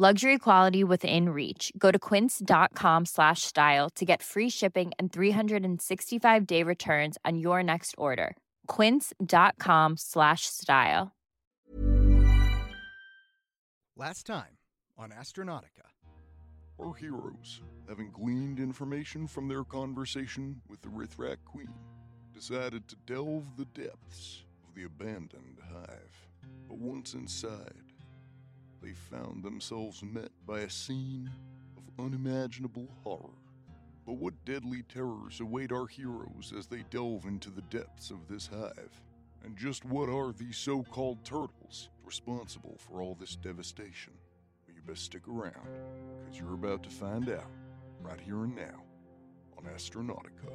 Luxury quality within reach. Go to quince.com slash style to get free shipping and 365 day returns on your next order. Quince.com slash style. Last time on Astronautica. Our heroes, having gleaned information from their conversation with the Rithrak Queen, decided to delve the depths of the abandoned hive. But once inside, they found themselves met by a scene of unimaginable horror. But what deadly terrors await our heroes as they delve into the depths of this hive? And just what are these so called turtles responsible for all this devastation? Well, you best stick around, because you're about to find out right here and now on Astronautica.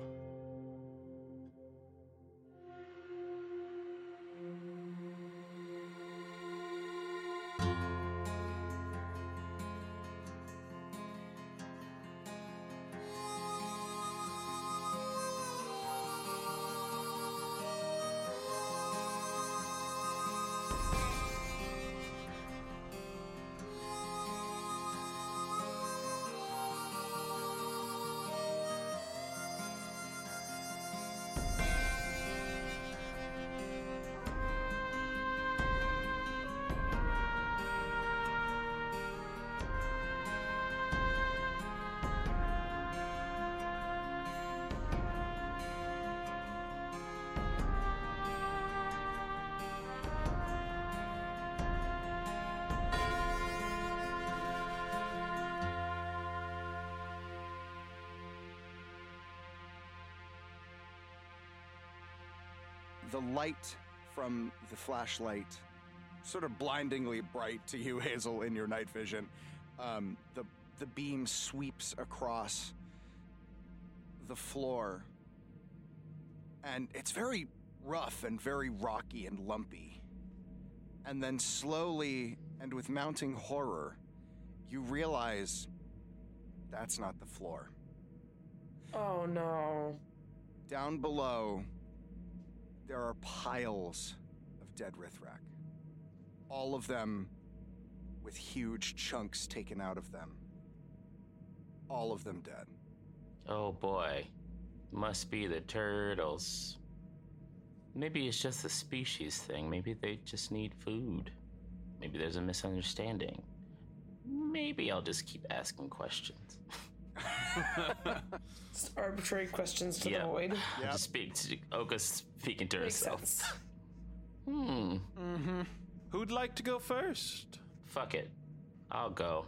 The light from the flashlight, sort of blindingly bright to you, Hazel, in your night vision. Um, the the beam sweeps across the floor, and it's very rough and very rocky and lumpy. And then slowly and with mounting horror, you realize that's not the floor. Oh no. Down below, there are piles of dead Rithrak. All of them with huge chunks taken out of them. All of them dead. Oh boy. Must be the turtles. Maybe it's just a species thing. Maybe they just need food. Maybe there's a misunderstanding. Maybe I'll just keep asking questions. Just arbitrary questions to Yeah. the void. I'll Just speak to Oka speaking to Makes herself. sense. Hmm. Mm-hmm. Who'd like to go first? Fuck it. I'll go.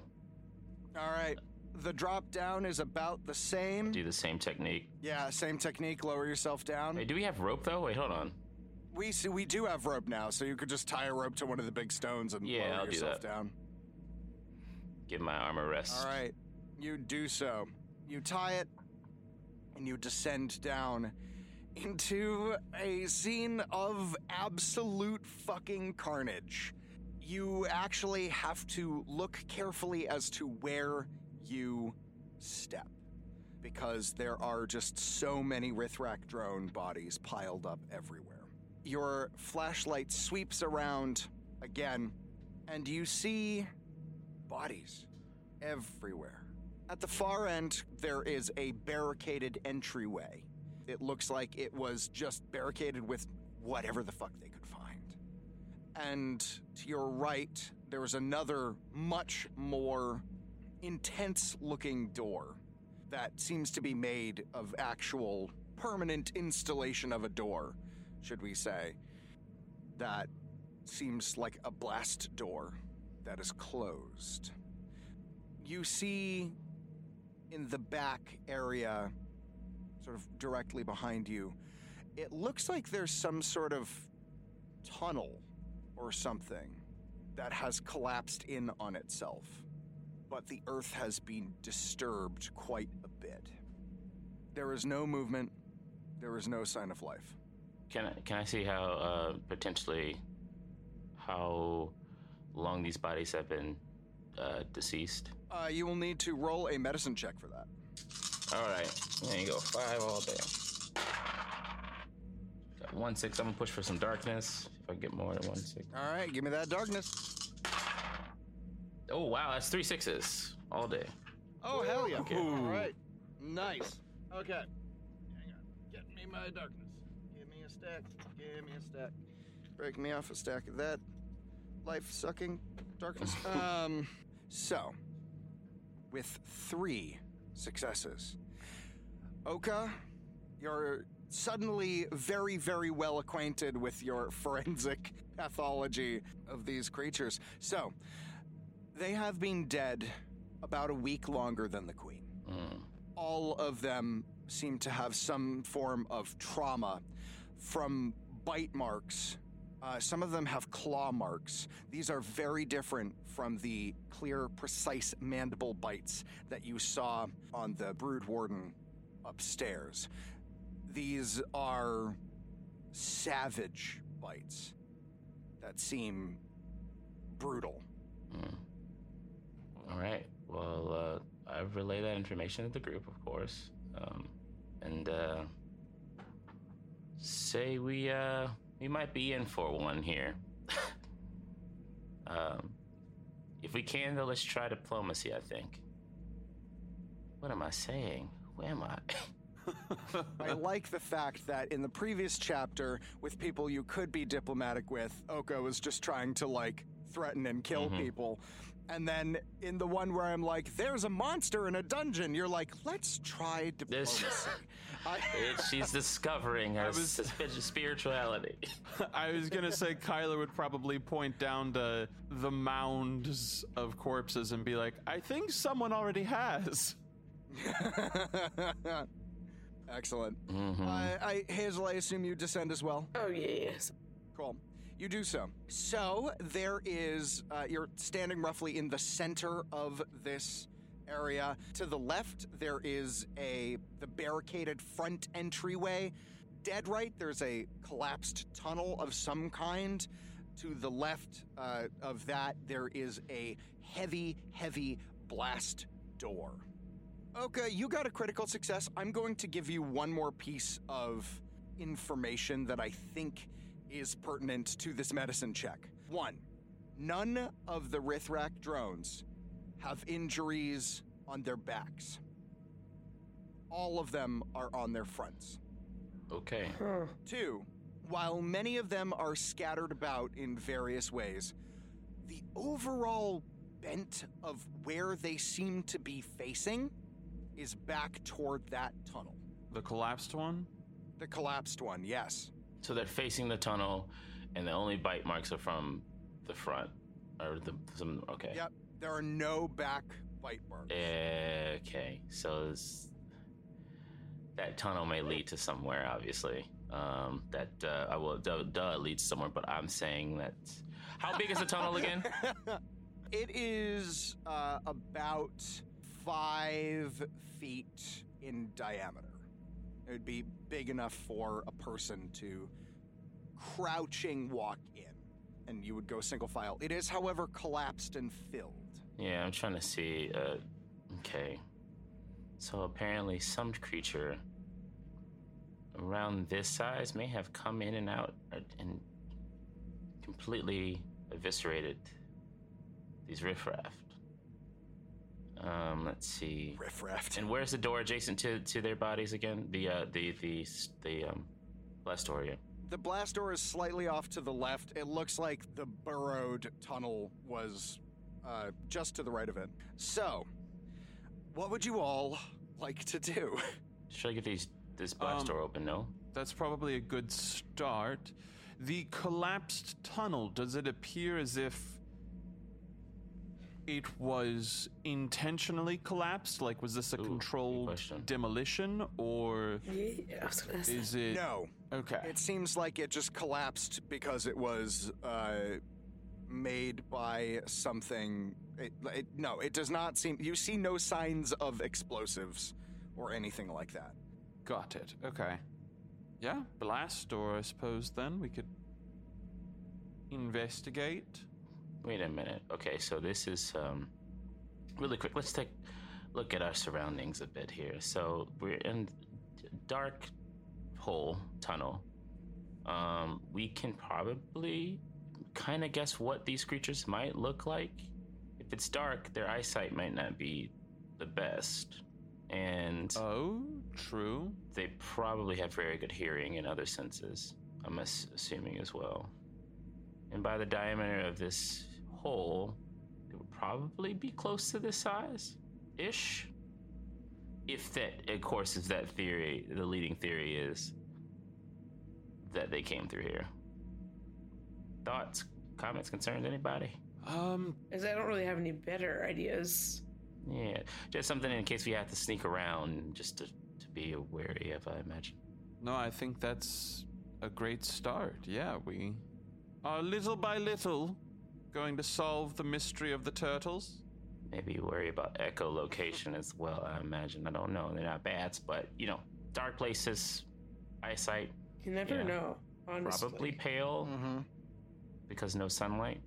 All right. The drop down is about the same. Do the same technique. Yeah, same technique. Lower yourself down. Wait, do we have rope though? Wait, hold on. We see, we do have rope now, so you could just tie a rope to one of the big stones and Yeah, lower I'll do yourself that. down. Give my arm a rest. All right. You do so. You tie it and you descend down into a scene of absolute fucking carnage. You actually have to look carefully as to where you step. because there are just so many Rithrak drone bodies piled up everywhere. Your flashlight sweeps around again, and you see bodies everywhere. At the far end, there is a barricaded entryway. It looks like it was just barricaded with whatever the fuck they could find. And to your right, there was another much more intense looking door that seems to be made of actual permanent installation of a door, should we say. That seems like a blast door that is closed. You see in the back area, sort of directly behind you, it looks like there's some sort of tunnel or something that has collapsed in on itself. But the earth has been disturbed quite a bit. There is no movement, there is no sign of life. Can I can I see how uh, potentially how long these bodies have been uh, deceased? Uh, you will need to roll a medicine check for that. All right, there you go. Five all day. Got one six. I'm gonna push for some darkness. If I get more than one six. All right, give me that darkness. Oh wow, that's three sixes all day. Oh, hell yeah. Okay. All right. Nice. Okay. Hang on. Get me my darkness. Give me a stack. Give me a stack. Break me off a stack of that life sucking darkness. um, so, with three successes, Oka, you're suddenly very, very well acquainted with your forensic pathology of these creatures. So, they have been dead about a week longer than the queen. Hmm. All of them seem to have some form of trauma from bite marks. Uh, some of them have claw marks. These are very different from the clear, precise mandible bites that you saw on the brood warden upstairs. These are savage bites that seem brutal. All right. Well, uh, I relay that information to the group, of course, um, and uh, say we uh, we might be in for one here. um, if we can, though, let's try diplomacy. I think. What am I saying? Who am I? I like the fact that in the previous chapter, with people you could be diplomatic with, Oko was just trying to like threaten and kill Mhm. people. And then in the one where I'm like, there's a monster in a dungeon, you're like, let's try diplomacy. I- It- She's discovering her was- sp- spirituality. I was gonna say Kyler would probably point down to the mounds of corpses and be like, "I think someone already has." Excellent. Mhm. I, I, Hazel, I assume you descend as well? Oh, yes. Cool. You do so. So there is, uh, you're standing roughly in the center of this area. To the left, there is a the barricaded front entryway. Dead right, there's a collapsed tunnel of some kind. To the left uh, of that, there is a heavy, heavy blast door. Okay, you got a critical success. I'm going to give you one more piece of information that I think is pertinent to this medicine check. One, none of the Rithrak drones have injuries on their backs. All of them are on their fronts. Okay. Huh. Two, while many of them are scattered about in various ways, the overall bent of where they seem to be facing is back toward that tunnel. The collapsed one. The collapsed one, yes. So they're facing the tunnel, and the only bite marks are from the front, or the some. Okay. Yep, there are no back bite marks. Okay. So that tunnel may lead to somewhere. Obviously, um, that uh, I will. Duh, duh, it leads somewhere. But I'm saying that. How big is the tunnel again? it is uh, about five feet in diameter. It would be big enough for a person to crouching walk in, and you would go single file. It is, however, collapsed and filled. Yeah, I'm trying to see. Uh, okay. So apparently, some creature around this size may have come in and out uh, and completely eviscerated these riffraff. Um, let's see. Riffraff. And where's the door adjacent to to their bodies again? The uh, the the the um, blast door. Yeah. The blast door is slightly off to the left. It looks like the burrowed tunnel was uh, just to the right of it. So, what would you all like to do? Should I get these this blast Um, door open? No. That's probably a good start. The collapsed tunnel, does it appear as if it was intentionally collapsed? Like, was this a controlled demolition, or Yeah, I was gonna ask is it. No. Okay. It seems like it just collapsed because it was uh, made by something. It, it, no, it does not seem. You see no signs of explosives or anything like that. Got it. Okay. Yeah, blast door, I suppose, then. We could investigate. Wait a minute. Okay, so this is um really quick. Let's take a look at our surroundings a bit here. So we're in dark hole tunnel. Um, we can probably kind of guess what these creatures might look like. If it's dark, their eyesight might not be the best, and oh, true. They probably have very good hearing and other senses. I'm assuming as well. And by the diameter of this hole, it would probably be close to this size ish. If that, of course, is that theory, the leading theory is that they came through here. Thoughts, comments, concerns, anybody? Um, As I don't really have any better ideas. Yeah, just something in case we have to sneak around, just to, to be wary of, I imagine. No, I think that's a great start. Yeah, we are little by little going to solve the mystery of the turtles. Maybe worry about echolocation as well, I imagine. I don't know. They're not bats, but, you know, dark places, eyesight. You never Yeah. know, honestly. Probably pale because no sunlight.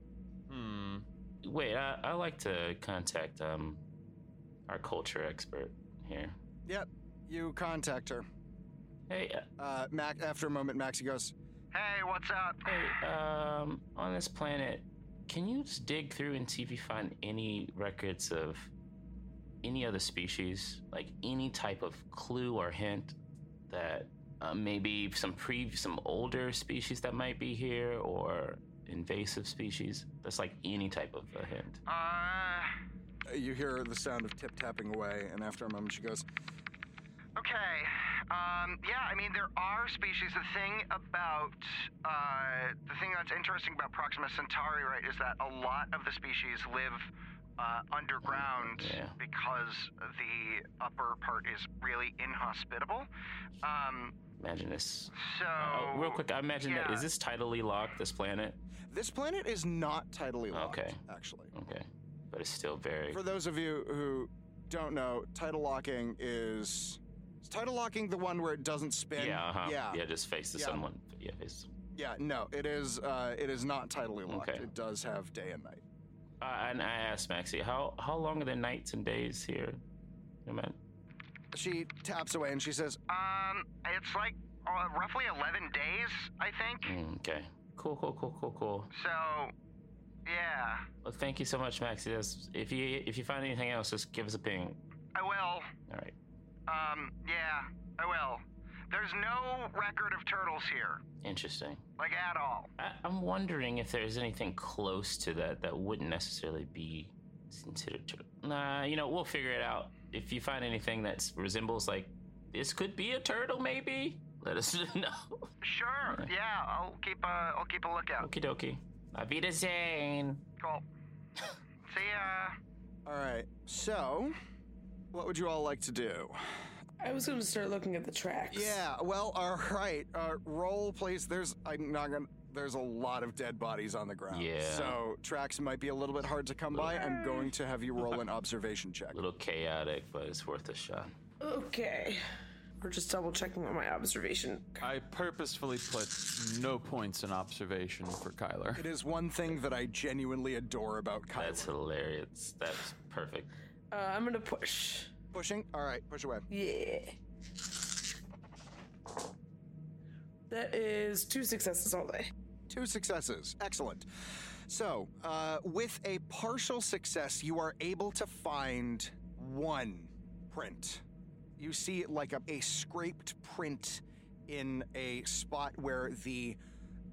Hmm. Wait, I, I like to contact um our culture expert here. Yep, you contact her. Hey, uh, Mac. After a moment, Maxie goes, Hey, what's up? Hey, um, on this planet, can you just dig through and see if you find any records of any other species, like any type of clue or hint that uh, maybe some pre some older species that might be here or invasive species? That's like any type of a hint. Uh, You hear the sound of tip tapping away, and after a moment, she goes, okay. Um, yeah, I mean, there are species. The thing about, uh, the thing that's interesting about Proxima Centauri, right, is that a lot of the species live uh, underground because the upper part is really inhospitable. Um, Imagine this. so. Uh, real quick, I imagine that yeah. is this tidally locked? This planet? This planet is not tidally locked, Okay. actually. Okay, but it's still very. For those of you who don't know, tidal locking is. Is tidal locking the one where it doesn't spin? Yeah, uh-huh. Yeah. yeah, just face the Yeah. sun one. Yeah, face. Yeah, no, it is. Uh, it is not tidally locked. Okay. It does have day and night. Uh, and I asked Maxie, how how long are the nights and days here? Man? She taps away and she says, Um, it's like uh, roughly 11 days, I think. Mm, okay. Cool, cool, cool, cool, cool. So, yeah, Well, thank you so much, Maxie. That's, if you if you find anything else, just give us a ping. I will. All right. Um, yeah, I will. There's no record of turtles here, Interesting. like at all. I, I'm wondering if there's anything close to that that wouldn't necessarily be considered. Tur- nah, you know, we'll figure it out. If you find anything that resembles like this could be a turtle, maybe let us know. Sure. Yeah, I'll keep a I'll keep a lookout. Okie dokie. Avita Zane. Cool. See ya. "All right, so, what would you all like to do?" I was going to start looking at the tracks. Yeah, well, all right. Uh, roll, please. There's, I'm not gonna. There's a lot of dead bodies on the ground. Yeah. So tracks might be a little bit hard to come by. I'm going to have you roll an observation check. A little chaotic, but it's worth a shot. Okay. We're just double checking on my observation. I purposefully put no points in observation for Kyler. It is one thing that I genuinely adore about Kyler. That's hilarious. That's perfect. Uh, I'm going to push. Pushing? All right, push away. Yeah. That is two successes all day. Two successes. Excellent. So, uh, with a partial success, you are able to find one print. You see like a, a scraped print in a spot where the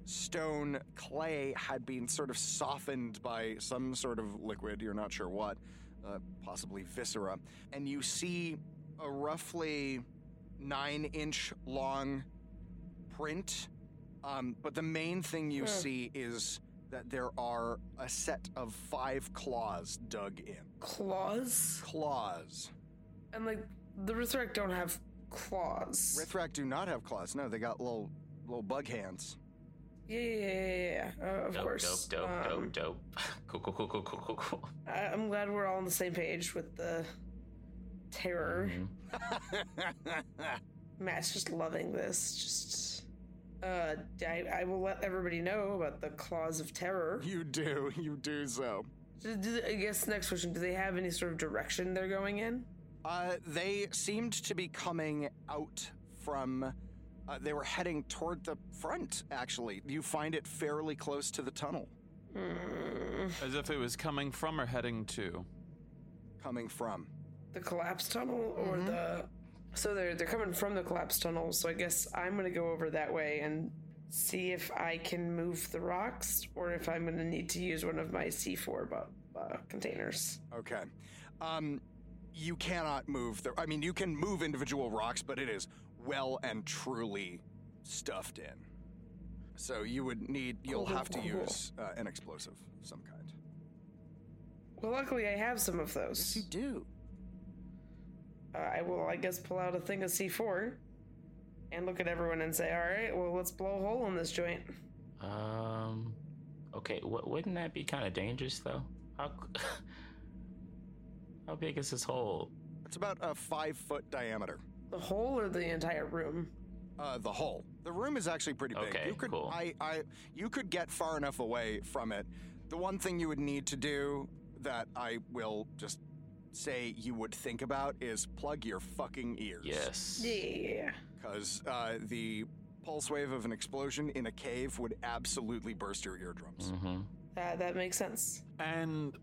stone clay had been sort of softened by some sort of liquid, you're not sure what, uh, possibly viscera. And you see a roughly nine inch long print. Um, but the main thing you Hmm. see is that there are a set of five claws dug in. Claws? Claws. And like the Rithrak don't have claws. Rithrak do not have claws. No, they got little little bug hands. Yeah, yeah, yeah, yeah, yeah. Uh, of dope, course. dope, dope, Um, dope, dope. Cool, cool, cool, cool, cool, cool, cool. I- I'm glad we're all on the same page with the terror. Matt's just loving this. Just, uh, I, I will let everybody know about the claws of terror. You do, you do so. Do- do- I guess next question: Do they have any sort of direction they're going in? Uh, they seemed to be coming out from. Uh, they were heading toward the front. Actually, you find it fairly close to the tunnel. As if it was coming from or heading to. Coming from. The collapse tunnel or the? So they're they're coming from the collapse tunnel. So I guess I'm gonna go over that way and see if I can move the rocks, or if I'm gonna need to use one of my C4 bu- uh, containers. Okay. Um, you cannot move the. I mean, you can move individual rocks, but it is well and truly stuffed in. So you would need. You'll Cool, have to cool, cool. use uh, an explosive of some kind. Well, luckily I have some of those. Yes, you do. Uh, I will, I guess, pull out a thing of C4 and look at everyone and say, "All right, well, let's blow a hole in this joint." Um, okay, w- wouldn't that be kind of dangerous though? How how big is this hole? It's about a five foot diameter. The hole or the entire room? Uh, the hole. The room is actually pretty big. Okay, you could, cool. I, I, you could get far enough away from it. The one thing you would need to do that I will just say you would think about is plug your fucking ears. Yes. Yeah. Because uh, the pulse wave of an explosion in a cave would absolutely burst your eardrums. Mm-hmm. Uh, that makes sense. And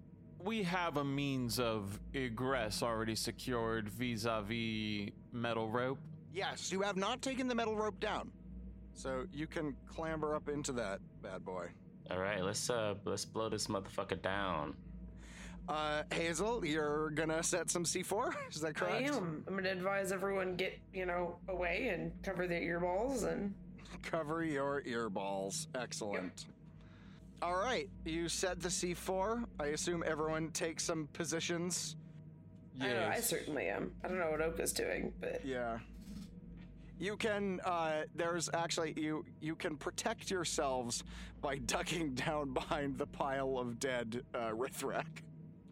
we have a means of egress already secured vis a vis metal rope. Yes, you have not taken the metal rope down. So you can clamber up into that bad boy. All right, let's uh let's blow this motherfucker down. Uh, Hazel, you're gonna set some C4? Is that correct? I am. I'm gonna advise everyone get you know away and cover their earballs and Cover your earballs. Excellent. All right, you set the C4. I assume everyone takes some positions. I, know, I certainly am. I don't know what Oka's doing, but Yeah. You can. Uh, there's actually you. You can protect yourselves by ducking down behind the pile of dead uh, Rithrak.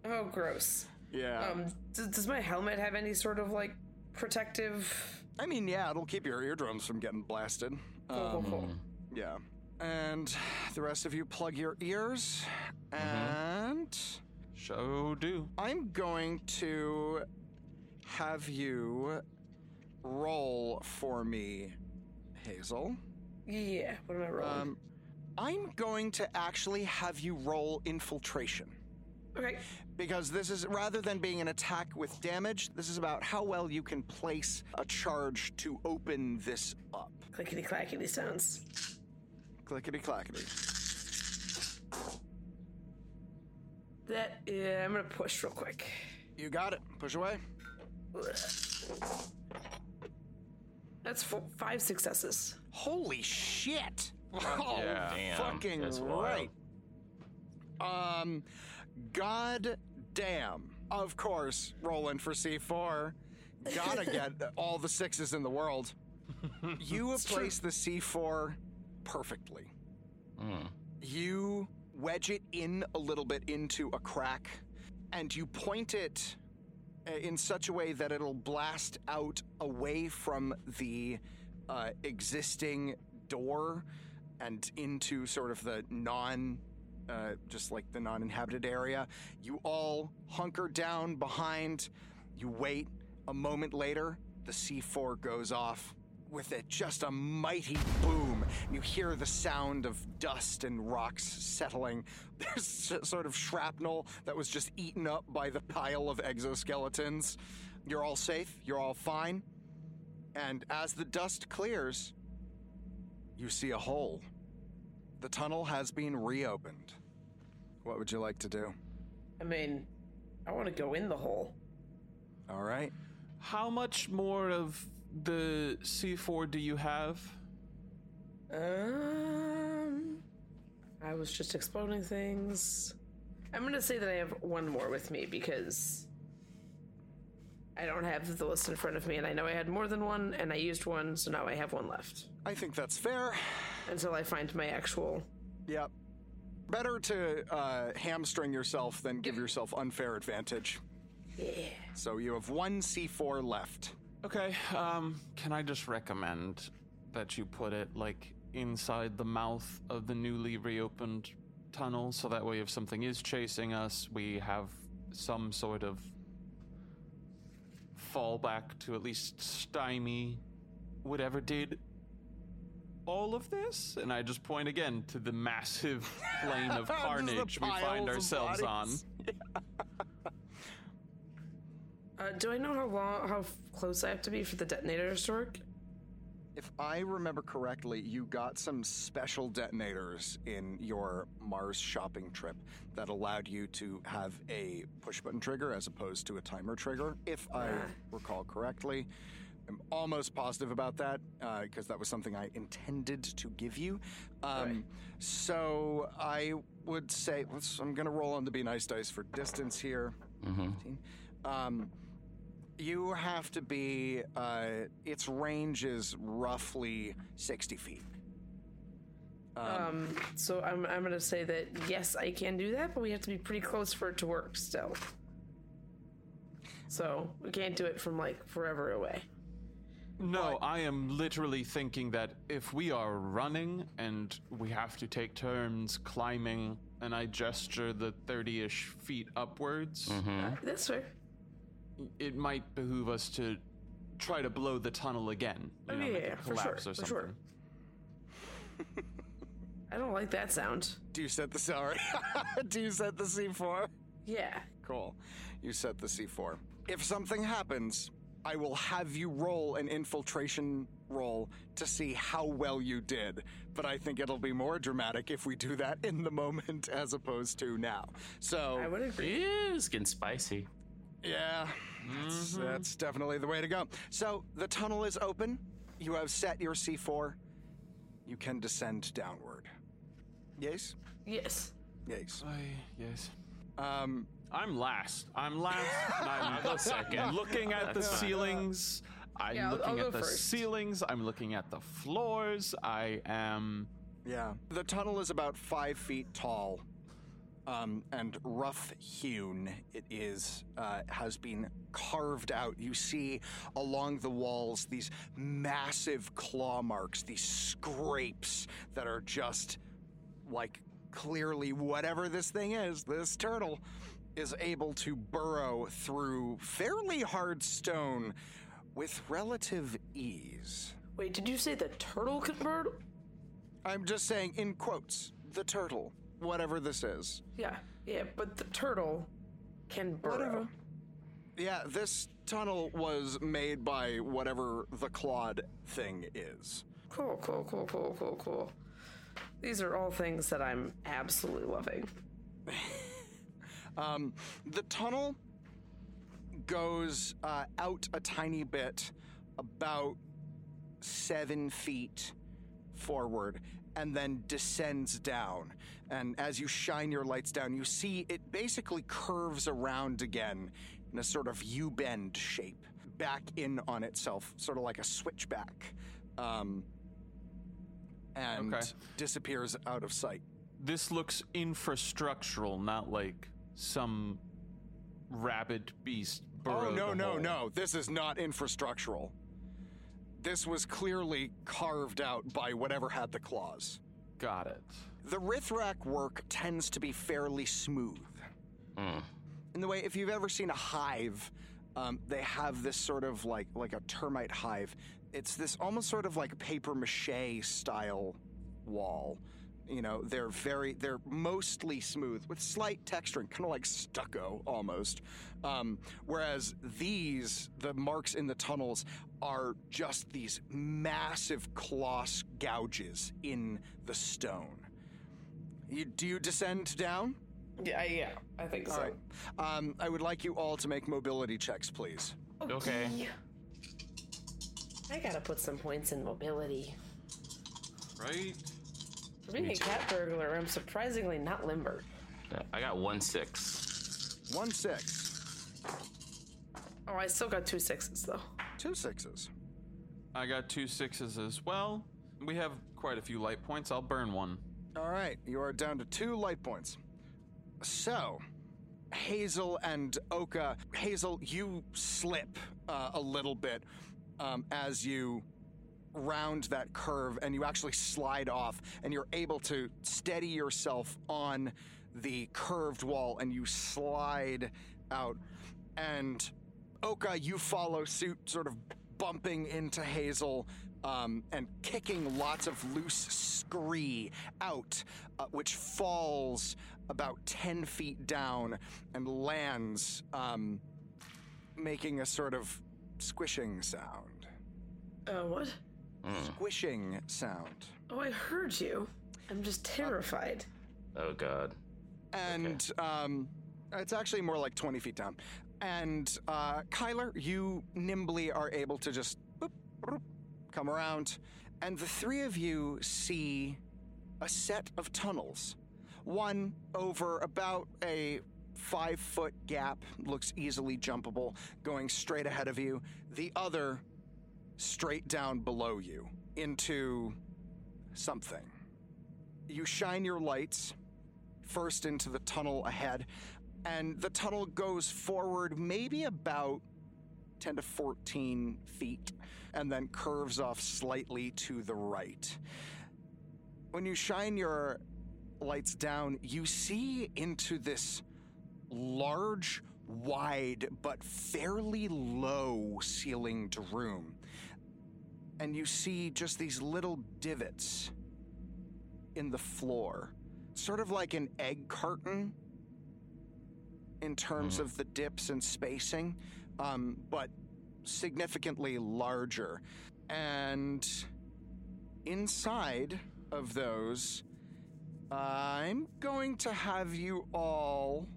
Oh, gross. Yeah. Um, d- does my helmet have any sort of like protective? I mean, yeah, it'll keep your eardrums from getting blasted. Cool, cool, cool. Um, Yeah. And the rest of you plug your ears. And. Show do. I'm going to have you roll for me, Hazel. Yeah. What am I rolling? Um, I'm going to actually have you roll infiltration. okay. Because this is, rather than being an attack with damage, this is about how well you can place a charge to open this up. Clickety clackety sounds. Clickety clackety. That yeah, I'm gonna push real quick. You got it. Push away. That's four, five successes. Holy shit! Oh, yeah. Damn, fucking that's wild. right. Um, god damn. Of course, rolling for C4. Gotta get all the sixes in the world. You have placed the C4 perfectly. Mm. You wedge it in a little bit into a crack, and you point it uh, in such a way that it'll blast out away from the uh, existing door and into sort of the non. Uh, just like the non inhabited area. You all hunker down behind. You wait. A moment later, the C4 goes off with it just a mighty boom. You hear the sound of dust and rocks settling. There's sort of shrapnel that was just eaten up by the pile of exoskeletons. You're all safe, you're all fine. And as the dust clears, you see a hole. The tunnel has been reopened. What would you like to do? I mean, I want to go in the hole. All right. How much more of the C4 do you have? Um, I was just exploding things. I'm gonna say that I have one more with me because I don't have the list in front of me, and I know I had more than one, and I used one, so now I have one left I think that's fair. until I find my actual. Yep. Better to uh, hamstring yourself than give yourself unfair advantage. Yeah. So you have one C4 left. Okay, um, can I just recommend that you put it like inside the mouth of the newly reopened tunnel so that way if something is chasing us, we have some sort of fallback to at least stymie whatever did all of this? And I just point again to the massive plane of carnage we find ourselves on. Uh, do I know how long, how close I have to be for the detonators to work? If I remember correctly, you got some special detonators in your Mars shopping trip that allowed you to have a push button trigger as opposed to a timer trigger, if I recall correctly. I'm almost positive about that because that was something I intended to give you. Um, So I would say, I'm going to roll on the Be Nice dice for distance here. Mm-hmm. Um, you have to be, uh, its range is roughly 60 feet. Um, so I'm, I'm gonna say that yes, I can do that, but we have to be pretty close for it to work still. So we can't do it from like forever away. No, I am literally thinking that if we are running and we have to take turns climbing, and I gesture the 30 ish feet upwards, Mm-hmm. That's fair. It might behoove us to try to blow the tunnel again. You Oh, know, yeah, make yeah, it for sure, collapse or for sure. I don't like that sound. Do you set the sorry? Do you set the C4? Yeah. Cool. You set the C4. If something happens, I will have you roll an infiltration roll to see how well you did. But I think it'll be more dramatic if we do that in the moment as opposed to now. So I would agree. It's getting spicy. Yeah, that's, that's definitely the way to go. So the tunnel is open. You have set your C4. You can descend downward. Yes? Yes. Yes. I, yes. Um, I'm last. I'm last. I'm I'll second. looking at the ceilings. I'm Yeah, I'll- looking I'll at the first. ceilings. I'm looking at the floors. I am. yeah. The tunnel is about five feet tall. Um, and rough hewn it is, uh, has been carved out. You see along the walls these massive claw marks, these scrapes that are just like clearly whatever this thing is, this turtle is able to burrow through fairly hard stone with relative ease. Wait, did you say the turtle could burrow? I'm just saying in quotes, the turtle, whatever this is. Yeah, yeah, but the turtle can burrow. Whatever. Yeah, this tunnel was made by whatever the clawed thing is. Cool, cool, cool, cool, cool, cool. These are all things that I'm absolutely loving. Um, the tunnel goes uh, out a tiny bit, about seven feet forward, and then descends down. And as you shine your lights down, you see it basically curves around again in a sort of U bend shape, back in on itself, sort of like a switchback, um, and Okay. disappears out of sight. This looks infrastructural, not like some rabid beast. Oh, no, no, hole. no. This is not infrastructural. This was clearly carved out by whatever had the claws. Got it. The Rithrak work tends to be fairly smooth. Mm. In the way, if you've ever seen a hive Um, they have this sort of like like a termite hive. It's this almost sort of like paper mache style wall. You know, they're very they're mostly smooth with slight texturing, kind of like stucco almost. Um, whereas these, the marks in the tunnels, are just these massive closs gouges in the stone. You, do you descend down? Yeah, yeah, I think so. All right. Um, I would like you all to make mobility checks, please. Okay. I gotta put some points in mobility. Right? For being a cat burglar, I'm surprisingly not limber. Uh, I got one six. One six, Oh, I still got two sixes though. two sixes. I got two sixes as well. We have quite a few light points. I'll burn one. All right, you are down to two light points. So, Hazel and Oka. Hazel, you slip uh, a little bit um, as you round that curve and you actually slide off and you're able to steady yourself on the curved wall and you slide out. And Oka, you follow suit, sort of bumping into Hazel um, and kicking lots of loose scree out, uh, which falls about 10 feet down and lands, um, making a sort of squishing sound. Uh, what? Squishing sound. Oh, I heard you. I'm just terrified. Oh god. And um, it's actually more like 20 feet down. And uh, Kyler, you nimbly are able to just boop, boop, come around. And the three of you see a set of tunnels. One over about a five foot gap, looks easily jumpable, going straight ahead of you. The other straight down below you into something. You shine your lights first into the tunnel ahead, and the tunnel goes forward maybe about 10 to 14 feet and then curves off slightly to the right. When you shine your lights down, you see into this large, wide, but fairly low ceilinged room. And you see just these little divots in the floor, sort of like an egg carton in terms mm-hmm. of the dips and spacing, um, but significantly larger. And inside of those, I'm going to have you all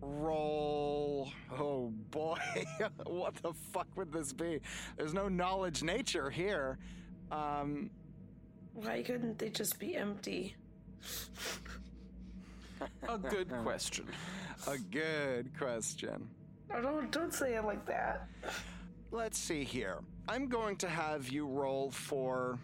roll. Oh boy, what the fuck would this be? There's no knowledge nature here. Um, Why couldn't they just be empty? A good question. a good question. Oh, don't don't say it like that. Let's see here. I'm going to have you roll for.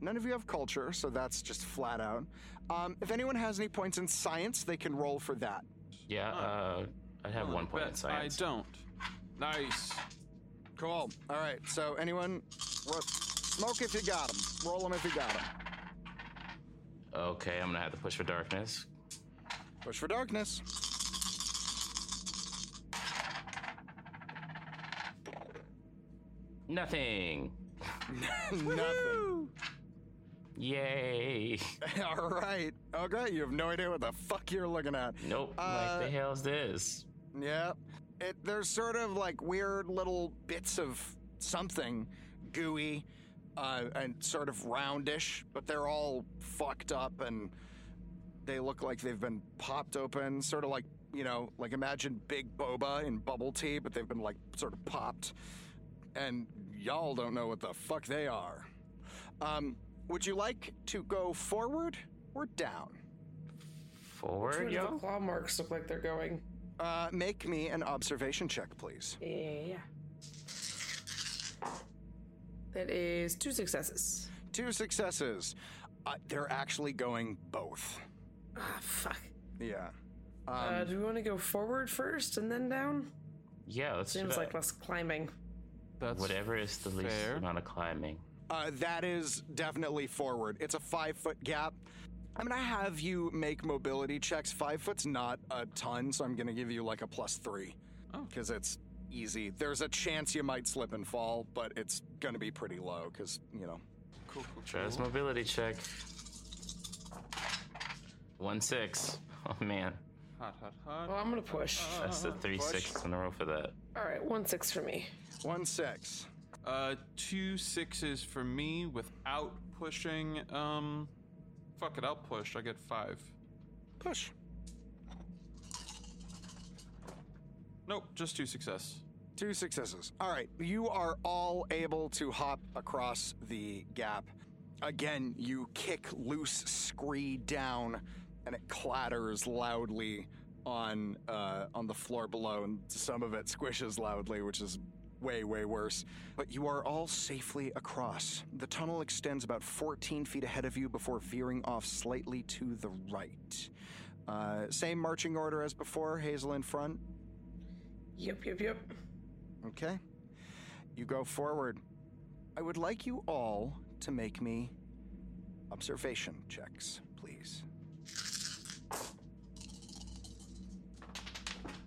None of you have culture, so that's just flat out. Um, if anyone has any points in science, they can roll for that. Yeah, uh, I have one point in Bet science. I don't. Nice. Cool. All right. So anyone, ro- smoke if you got them. Roll them if you got them. Okay, I'm gonna have to push for darkness. Push for darkness. Nothing. Nothing. Yay. All right. Okay. You have no idea what the fuck you're looking at. Nope. Uh, like the hell's this? Yeah. It there's sort of like weird little bits of something gooey uh, and sort of roundish, but they're all fucked up and they look like they've been popped open, sort of like, you know, like imagine big boba in bubble tea, but they've been like sort of popped. And y'all don't know what the fuck they are. Um, would you like to go forward or down? Forward, Where do the claw marks look like they're going? Uh, make me an observation check, please. Yeah. That is two successes. Two successes. Uh, they're actually going both. Ah, fuck. Yeah. uh, Um, do we want to go forward first and then down? Yeah, let's do Seems that. like less climbing. That's Whatever is the least fair. amount of climbing. uh, that is definitely forward. It's a five foot gap. I'm gonna have you make mobility checks. Five foot's not a ton, so I'm gonna give you like a plus three Oh. because it's easy. There's a chance you might slip and fall, but it's going to be pretty low because, you know. Cool, cool, Try this mobility check. One six. Oh man, Hot, hot, hot. Well, I'm gonna push. that's the three sixes in a row for that. All right, one six for me. One six. Uh, two sixes for me without pushing. Um, fuck it, I'll push. I get five. Push. Nope, just two success. Two successes. All right. You are all able to hop across the gap. Again, you kick loose Scree down, and it clatters loudly on uh, on the floor below, and some of it squishes loudly, which is way way worse. But you are all safely across. The tunnel extends about 14 feet ahead of you before veering off slightly to the right. Uh, same marching order as before. Hazel in front. Yep, yep, yep. Okay. You go forward. I would like you all to make me observation checks, please.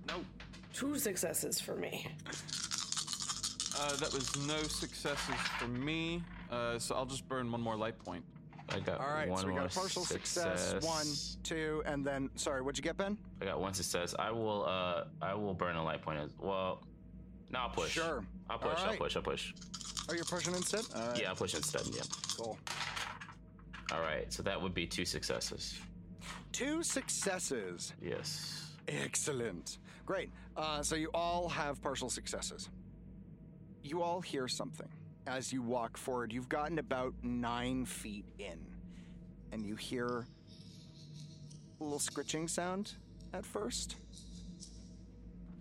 Nope. Two successes for me. Uh, that was no successes for me. Uh, so I'll just burn one more light point. I got All right, one so we more got a partial success. One, two, and then sorry, what'd you get, Ben? I got one success. I will. Uh, I will burn a light point as well. No, I'll push. Sure. I'll push. All I'll push. I'll push. Oh, you're pushing instead? All right, Yeah, I'll push instead. Yeah. cool. All right. So that would be two successes. Two successes. Yes. Excellent. Great. Uh, so you all have partial successes. You all hear something as you walk forward. You've gotten about nine feet in, and you hear a little scritching sound at first.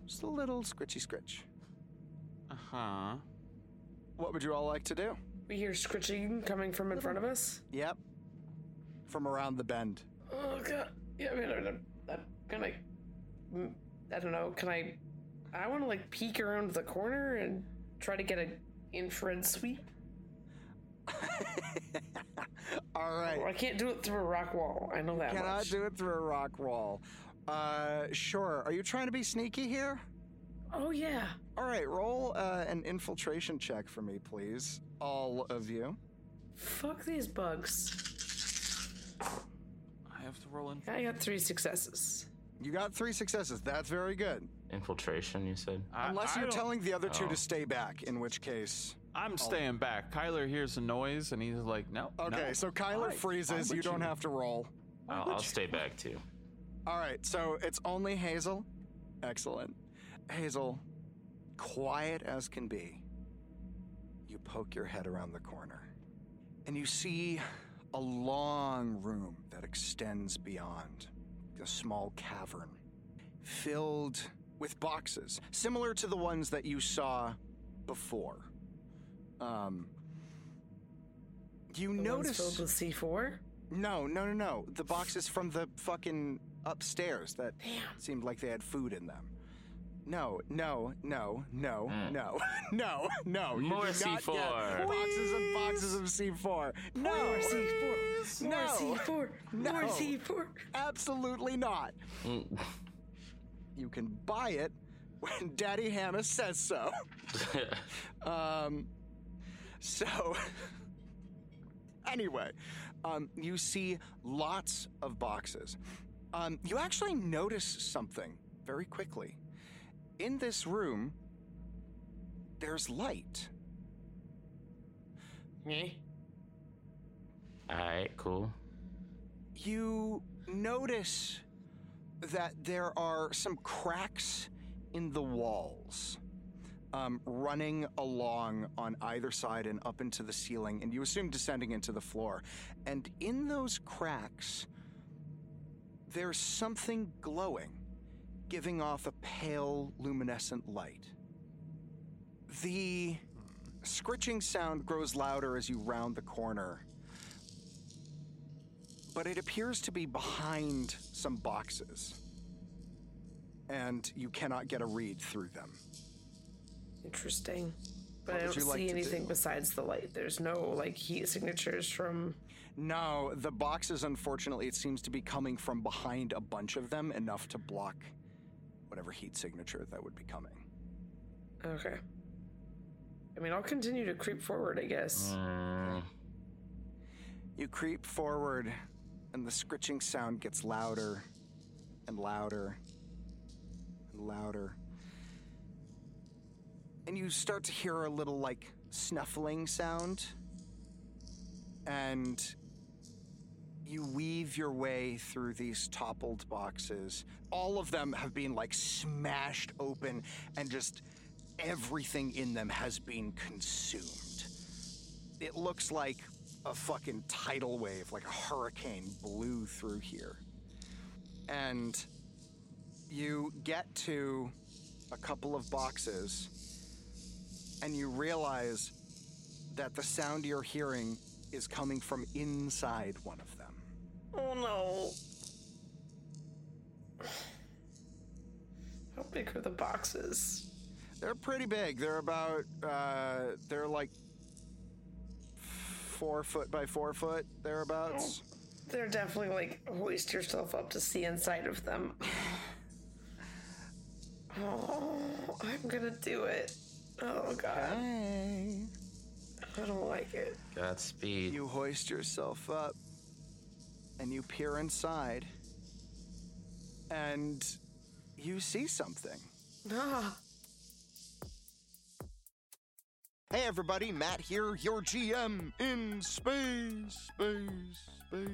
Just a little scritchy scritch. Uh huh. What would you all like to do? We hear scritching coming from in front of us. Yep. From around the bend. Oh god. Yeah, I mean, I'm, I'm gonna. mm, I don't know. Can I? I want to like peek around the corner and try to get a infrared sweep. all right. Oh, I can't do it through a rock wall. I know that Cannot much. do it through a rock wall. Uh, sure. Are you trying to be sneaky here? Oh yeah. All right, roll uh, an infiltration check for me, please. All of you. Fuck these bugs. I have to roll in. I got three successes. You got three successes. That's very good. Infiltration. You said. I- Unless I you're don't- telling the other two Oh. to stay back, in which case. I'm staying back. Kyler hears a noise and he's like, no. Okay, no. so Kyler All right, freezes. I'm You with don't have to roll. I'll, I'll stay back too. All right, so it's only Hazel. Excellent. Hazel, quiet as can be, you poke your head around the corner and you see a long room that extends beyond a small cavern filled with boxes similar to the ones that you saw before. Um, you The ones filled with C4. no, no, no, no. The boxes from the fucking upstairs that Damn. seemed like they had food in them. No, no, no, no, Mm. no, no, no. More C4. boxes and boxes of C4. No, More C4. More No. C4. No. More C4. absolutely not. Mm. You can buy it when Daddy Hannah says so. Um, so, anyway, um, you see lots of boxes. Um, you actually notice something very quickly. In this room, there's light. Me? All right. Cool. You notice that there are some cracks in the walls. Um, running along on either side and up into the ceiling, and you assume descending into the floor. And in those cracks, there's something glowing, giving off a pale, luminescent light. The scritching sound grows louder as you round the corner, but it appears to be behind some boxes, and you cannot get a read through them. Interesting. But What I don't you like see to anything do? besides the light. There's no like heat signatures from. No, the boxes, unfortunately, it seems to be coming from behind a bunch of them, enough to block whatever heat signature that would be coming. Okay. I mean, I'll continue to creep forward, I guess. Mm, You creep forward, and the scritching sound gets louder and louder and louder. And you start to hear a little, like, snuffling sound. And you weave your way through these toppled boxes. All of them have been, like, smashed open, and just everything in them has been consumed. It looks like a fucking tidal wave, like a hurricane, blew through here. And you get to a couple of boxes, and you realize that the sound you're hearing is coming from inside one of them. Oh no. How big are the boxes? They're pretty big. They're about, uh, they're like four foot by four foot, thereabouts. They're definitely like hoist yourself up to see inside of them. Oh, I'm gonna do it. Oh god. Hey. I don't like it. Godspeed. You hoist yourself up and you peer inside and you see something. Ah. Hey everybody, Matt here, your GM in space, space, space,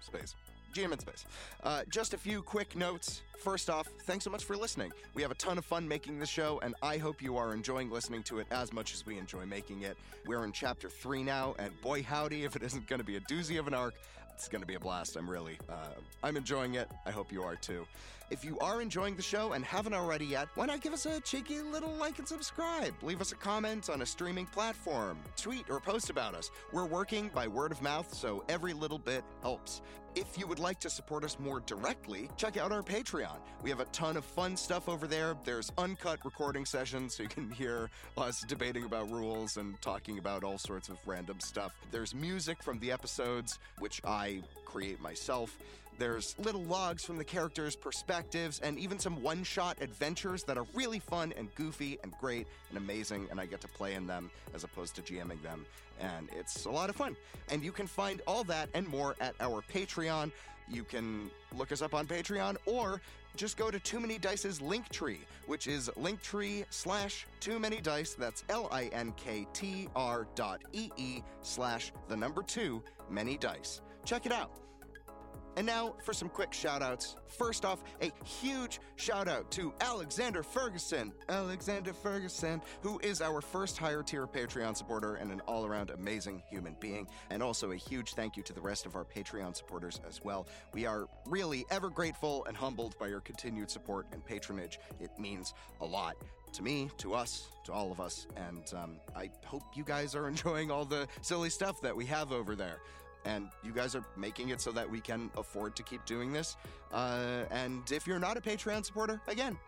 space. GM in space. Uh, just a few quick notes. First off, thanks so much for listening. We have a ton of fun making this show, and I hope you are enjoying listening to it as much as we enjoy making it. We're in chapter three now, and boy howdy, if it isn't going to be a doozy of an arc, it's going to be a blast. I'm really, uh, I'm enjoying it. I hope you are too. If you are enjoying the show and haven't already yet, why not give us a cheeky little like and subscribe? Leave us a comment on a streaming platform, tweet or post about us. We're working by word of mouth, so every little bit helps. If you would like to support us more directly, check out our Patreon. We have a ton of fun stuff over there. There's uncut recording sessions, so you can hear us debating about rules and talking about all sorts of random stuff. There's music from the episodes, which I create myself. There's little logs from the characters' perspectives, and even some one shot adventures that are really fun and goofy and great and amazing, and I get to play in them as opposed to GMing them. And it's a lot of fun. And you can find all that and more at our Patreon. You can look us up on Patreon or just go to Too Many Dice's link tree, which is linktree slash Too Many Dice. That's L I N K T R dot E E slash the number two Many Dice. Check it out. And now for some quick shout outs. First off, a huge shout out to Alexander Ferguson. Alexander Ferguson, who is our first higher tier Patreon supporter and an all around amazing human being. And also a huge thank you to the rest of our Patreon supporters as well. We are really ever grateful and humbled by your continued support and patronage. It means a lot to me, to us, to all of us. And um, I hope you guys are enjoying all the silly stuff that we have over there and you guys are making it so that we can afford to keep doing this. Uh, and if you're not a Patreon supporter, again,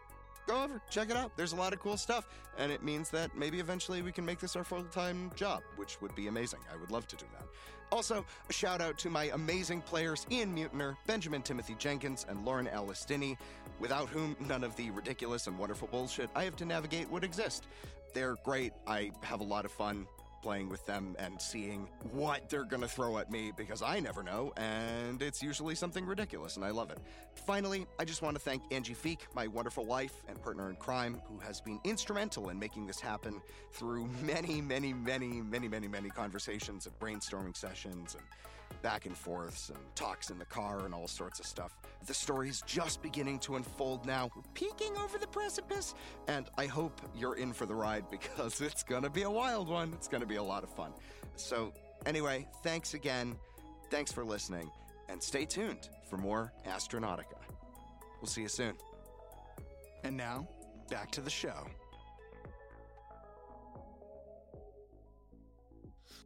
go over, check it out. There's a lot of cool stuff, and it means that maybe eventually we can make this our full time job, which would be amazing. I would love to do that. Also, a shout out to my amazing players Ian Mutiner, Benjamin Timothy Jenkins, and Lauren Ellis Dinney, without whom none of the ridiculous and wonderful bullshit I have to navigate would exist. They're great. I have a lot of fun playing with them and seeing what they're going to throw at me because I never know, and it's usually something ridiculous, and I love it. Finally, I just want to thank Angie Feek, my wonderful wife and partner in crime, who has been instrumental in making this happen through many, many, many, many, many, many conversations and brainstorming sessions and back and forths and talks in the car and all sorts of stuff. The story is just beginning to unfold now. We're peeking over the precipice, and I hope you're in for the ride because it's gonna be a wild one. It's gonna be a lot of fun. So, anyway, thanks again. Thanks for listening, and stay tuned for more Astronautica. We'll see you soon. And now, back to the show.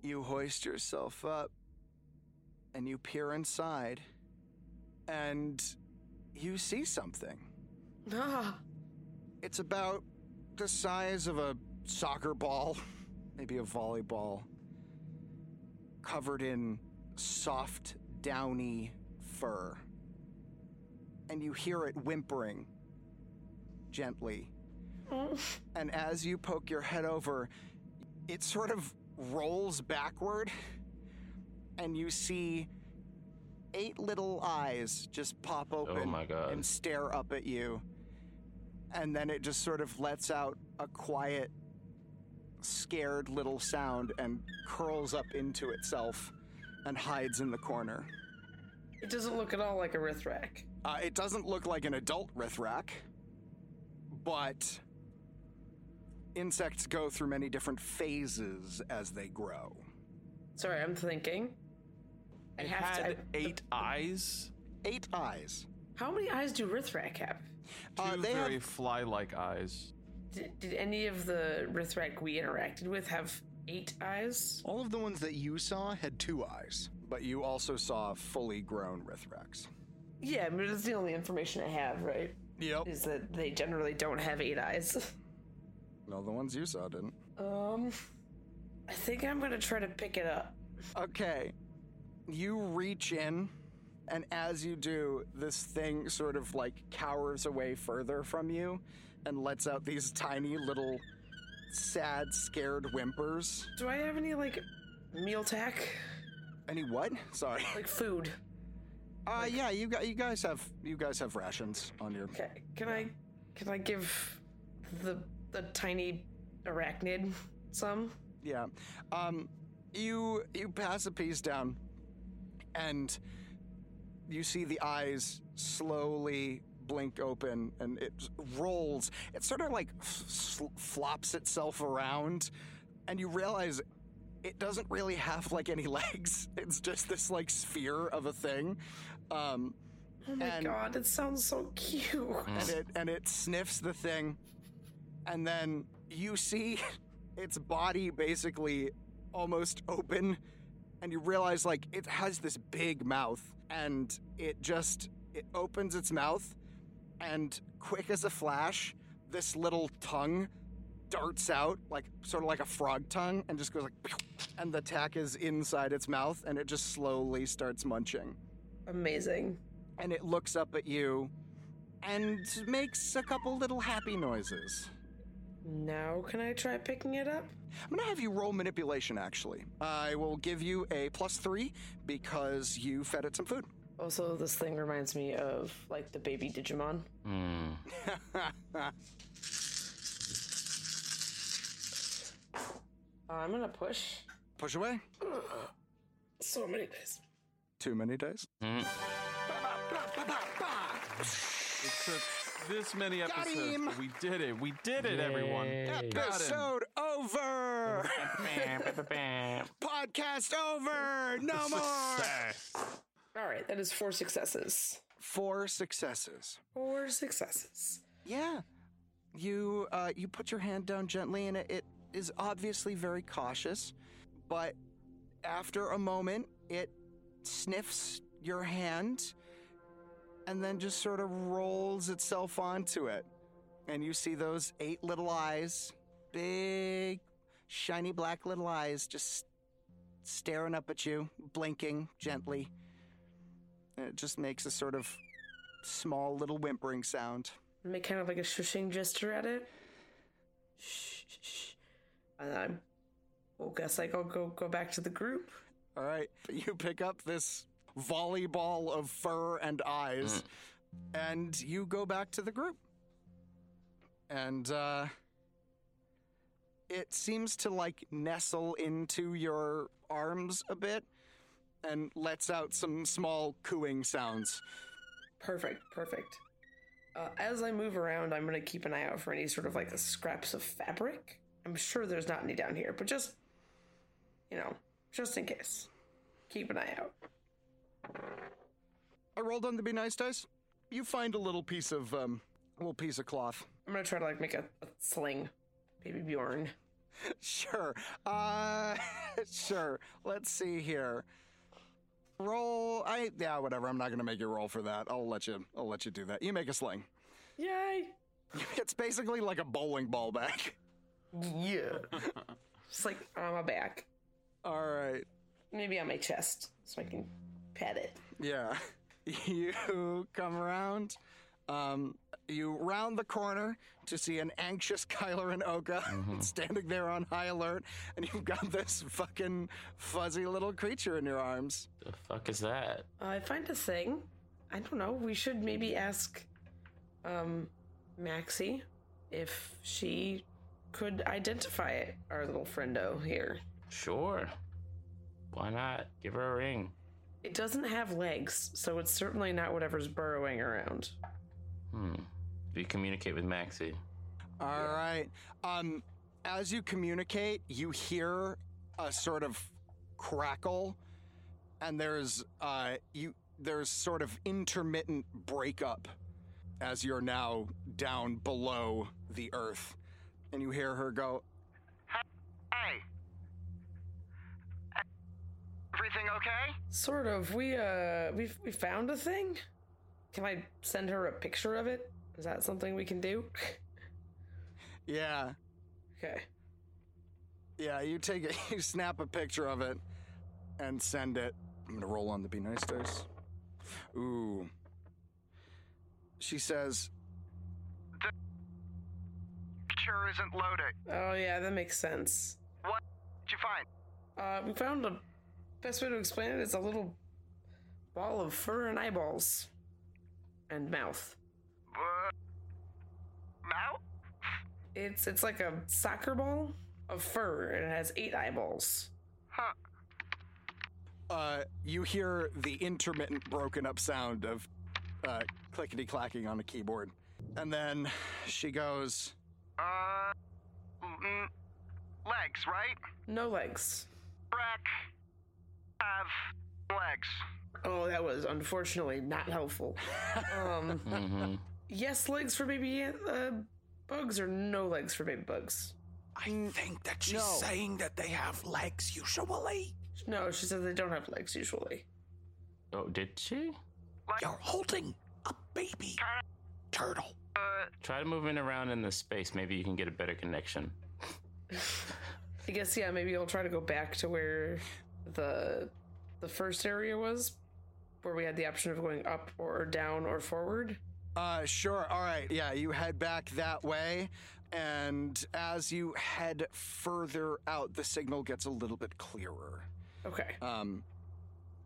You hoist yourself up and you peer inside and you see something. Ah. It's about the size of a soccer ball, maybe a volleyball, covered in soft, downy fur. And you hear it whimpering gently. and as you poke your head over, it sort of rolls backward, and you see eight little eyes just pop open my God. and stare up at you. And then it just sort of lets out a quiet, scared little sound and curls up into itself and hides in the corner. It doesn't look at all like a Rithrak. Uh, it doesn't look like an adult Rithrak, but insects go through many different phases as they grow. Sorry, I'm thinking. I It had to. I- eight eyes. Eight eyes. how many eyes do Rithrak have? Two Uh, they very have- fly-like eyes. Did, did any of the Rithrak we interacted with have eight eyes? All of the ones that you saw had two eyes. But you also saw fully grown Rithrax. Yeah, but it's the only information I have, right? Yep. Is that they generally don't have eight eyes. No, the ones you saw didn't. Um, I think I'm gonna try to pick it up. Okay. You reach in, and as you do, this thing sort of like cowers away further from you and lets out these tiny little sad, scared whimpers. Do I have any like meal tack, Any what? Sorry. like food? Uh yeah, you got you guys have you guys have rations on your Okay, can I can I give the the tiny arachnid some? Yeah. Um you you pass a piece down and you see the eyes slowly blink open and it rolls. It sort of like f- flops itself around and you realize it doesn't really have like any legs. It's just this like sphere of a thing. Um Oh my And- god, it sounds so cute. and it and it sniffs the thing and then you see its body basically almost open and you realize like it has this big mouth and it just it opens its mouth and quick as a flash this little tongue darts out like sort of like a frog tongue and just goes like and the tack is inside its mouth and it just slowly starts munching Amazing. and it looks up at you and makes a couple little happy noises. Now can I try picking it up? I'm gonna have you roll manipulation actually. I will give you a plus three because you fed it some food. Also, this thing reminds me of like the baby Digimon. Hmm. Uh, I'm gonna push. Push away. So many days. Too many days. Hmm. It took this many episodes, him! we did it. We did it, everyone. Got him. Episode over. Podcast over. No more. All right, that is four successes. Four successes. Four successes. Yeah. You uh, you put your hand down gently, and it, it is obviously very cautious. But after a moment, it sniffs your hand, and then just sort of rolls itself onto it. And you see those eight little eyes, big, shiny black little eyes, just staring up at you, blinking gently. And it just makes a sort of small little whimpering sound. Make kind of like a shushing gesture at it. Shh, shh, shh. And I well, guess like I'll go go back to the group. All right, you pick up this volleyball of fur and eyes, and you go back to the group. And uh, it seems to like nestle into your arms a bit and lets out some small cooing sounds. Perfect, perfect. Uh, as I move around, I'm gonna keep an eye out for any sort of like scraps of fabric. I'm sure there's not any down here, but just you know, just in case, keep an eye out. I rolled on the be nice dice. You find a little piece of um, a little piece of cloth. I'm gonna try to like make a, a sling, baby Bjorn. Sure. Uh, sure. Let's see here. Roll. I yeah. Whatever. I'm not gonna make you roll for that. I'll let you. I'll let you do that. You make a sling. Yay! It's basically like a bowling ball bag. Yeah. Just like on my back, All right. maybe on my chest, so I can pet it. Yeah. You come around. Um, you round the corner to see an anxious Kyler and Oka standing there on high alert, and you've got this fucking fuzzy little creature in your arms. The fuck is that? I find a thing. I don't know. We should maybe ask um Maxie if she could identify it, our little friendo here. Sure. Why not? Give her a ring. It doesn't have legs, so it's certainly not whatever's burrowing around. Hmm. Do you communicate with Maxie? All right. Um, as you communicate, you hear a sort of crackle, and there's uh, you there's sort of intermittent breakup as you're now down below the earth, and you hear her go, Hey. Everything okay? Sort of. We uh we we found a thing. Can I send her a picture of it? Is that something we can do? "Yeah, okay. yeah." You take it, you snap a picture of it, and send it. I'm gonna roll on the be nice dice. Ooh. She says, The Picture isn't loading. Oh yeah, that makes sense. What did you find? Uh we found a best way to explain it is a little ball of fur and eyeballs. And mouth. Uh, mouth? It's it's like a soccer ball of fur and it has eight eyeballs. Huh. uh, you hear the intermittent broken up sound of uh, clickety clacking on a keyboard. And then she goes, Uh, mm, legs, right? No legs. Wreck have legs. Oh, that was unfortunately not helpful. Um, Mm-hmm. yes, legs for baby uh, bugs or no legs for baby bugs? I think that she's no. saying that they have legs usually. No, she said they don't have legs usually. Oh, did she? You're holding a baby turtle. Uh, Try moving around in the space. Maybe you can get a better connection. I guess yeah, maybe I'll try to go back to where the the first area was, where we had the option of going up or down or forward. Uh, sure. All right. Yeah, you head back that way. And as you head further out, the signal gets a little bit clearer. Okay. Um,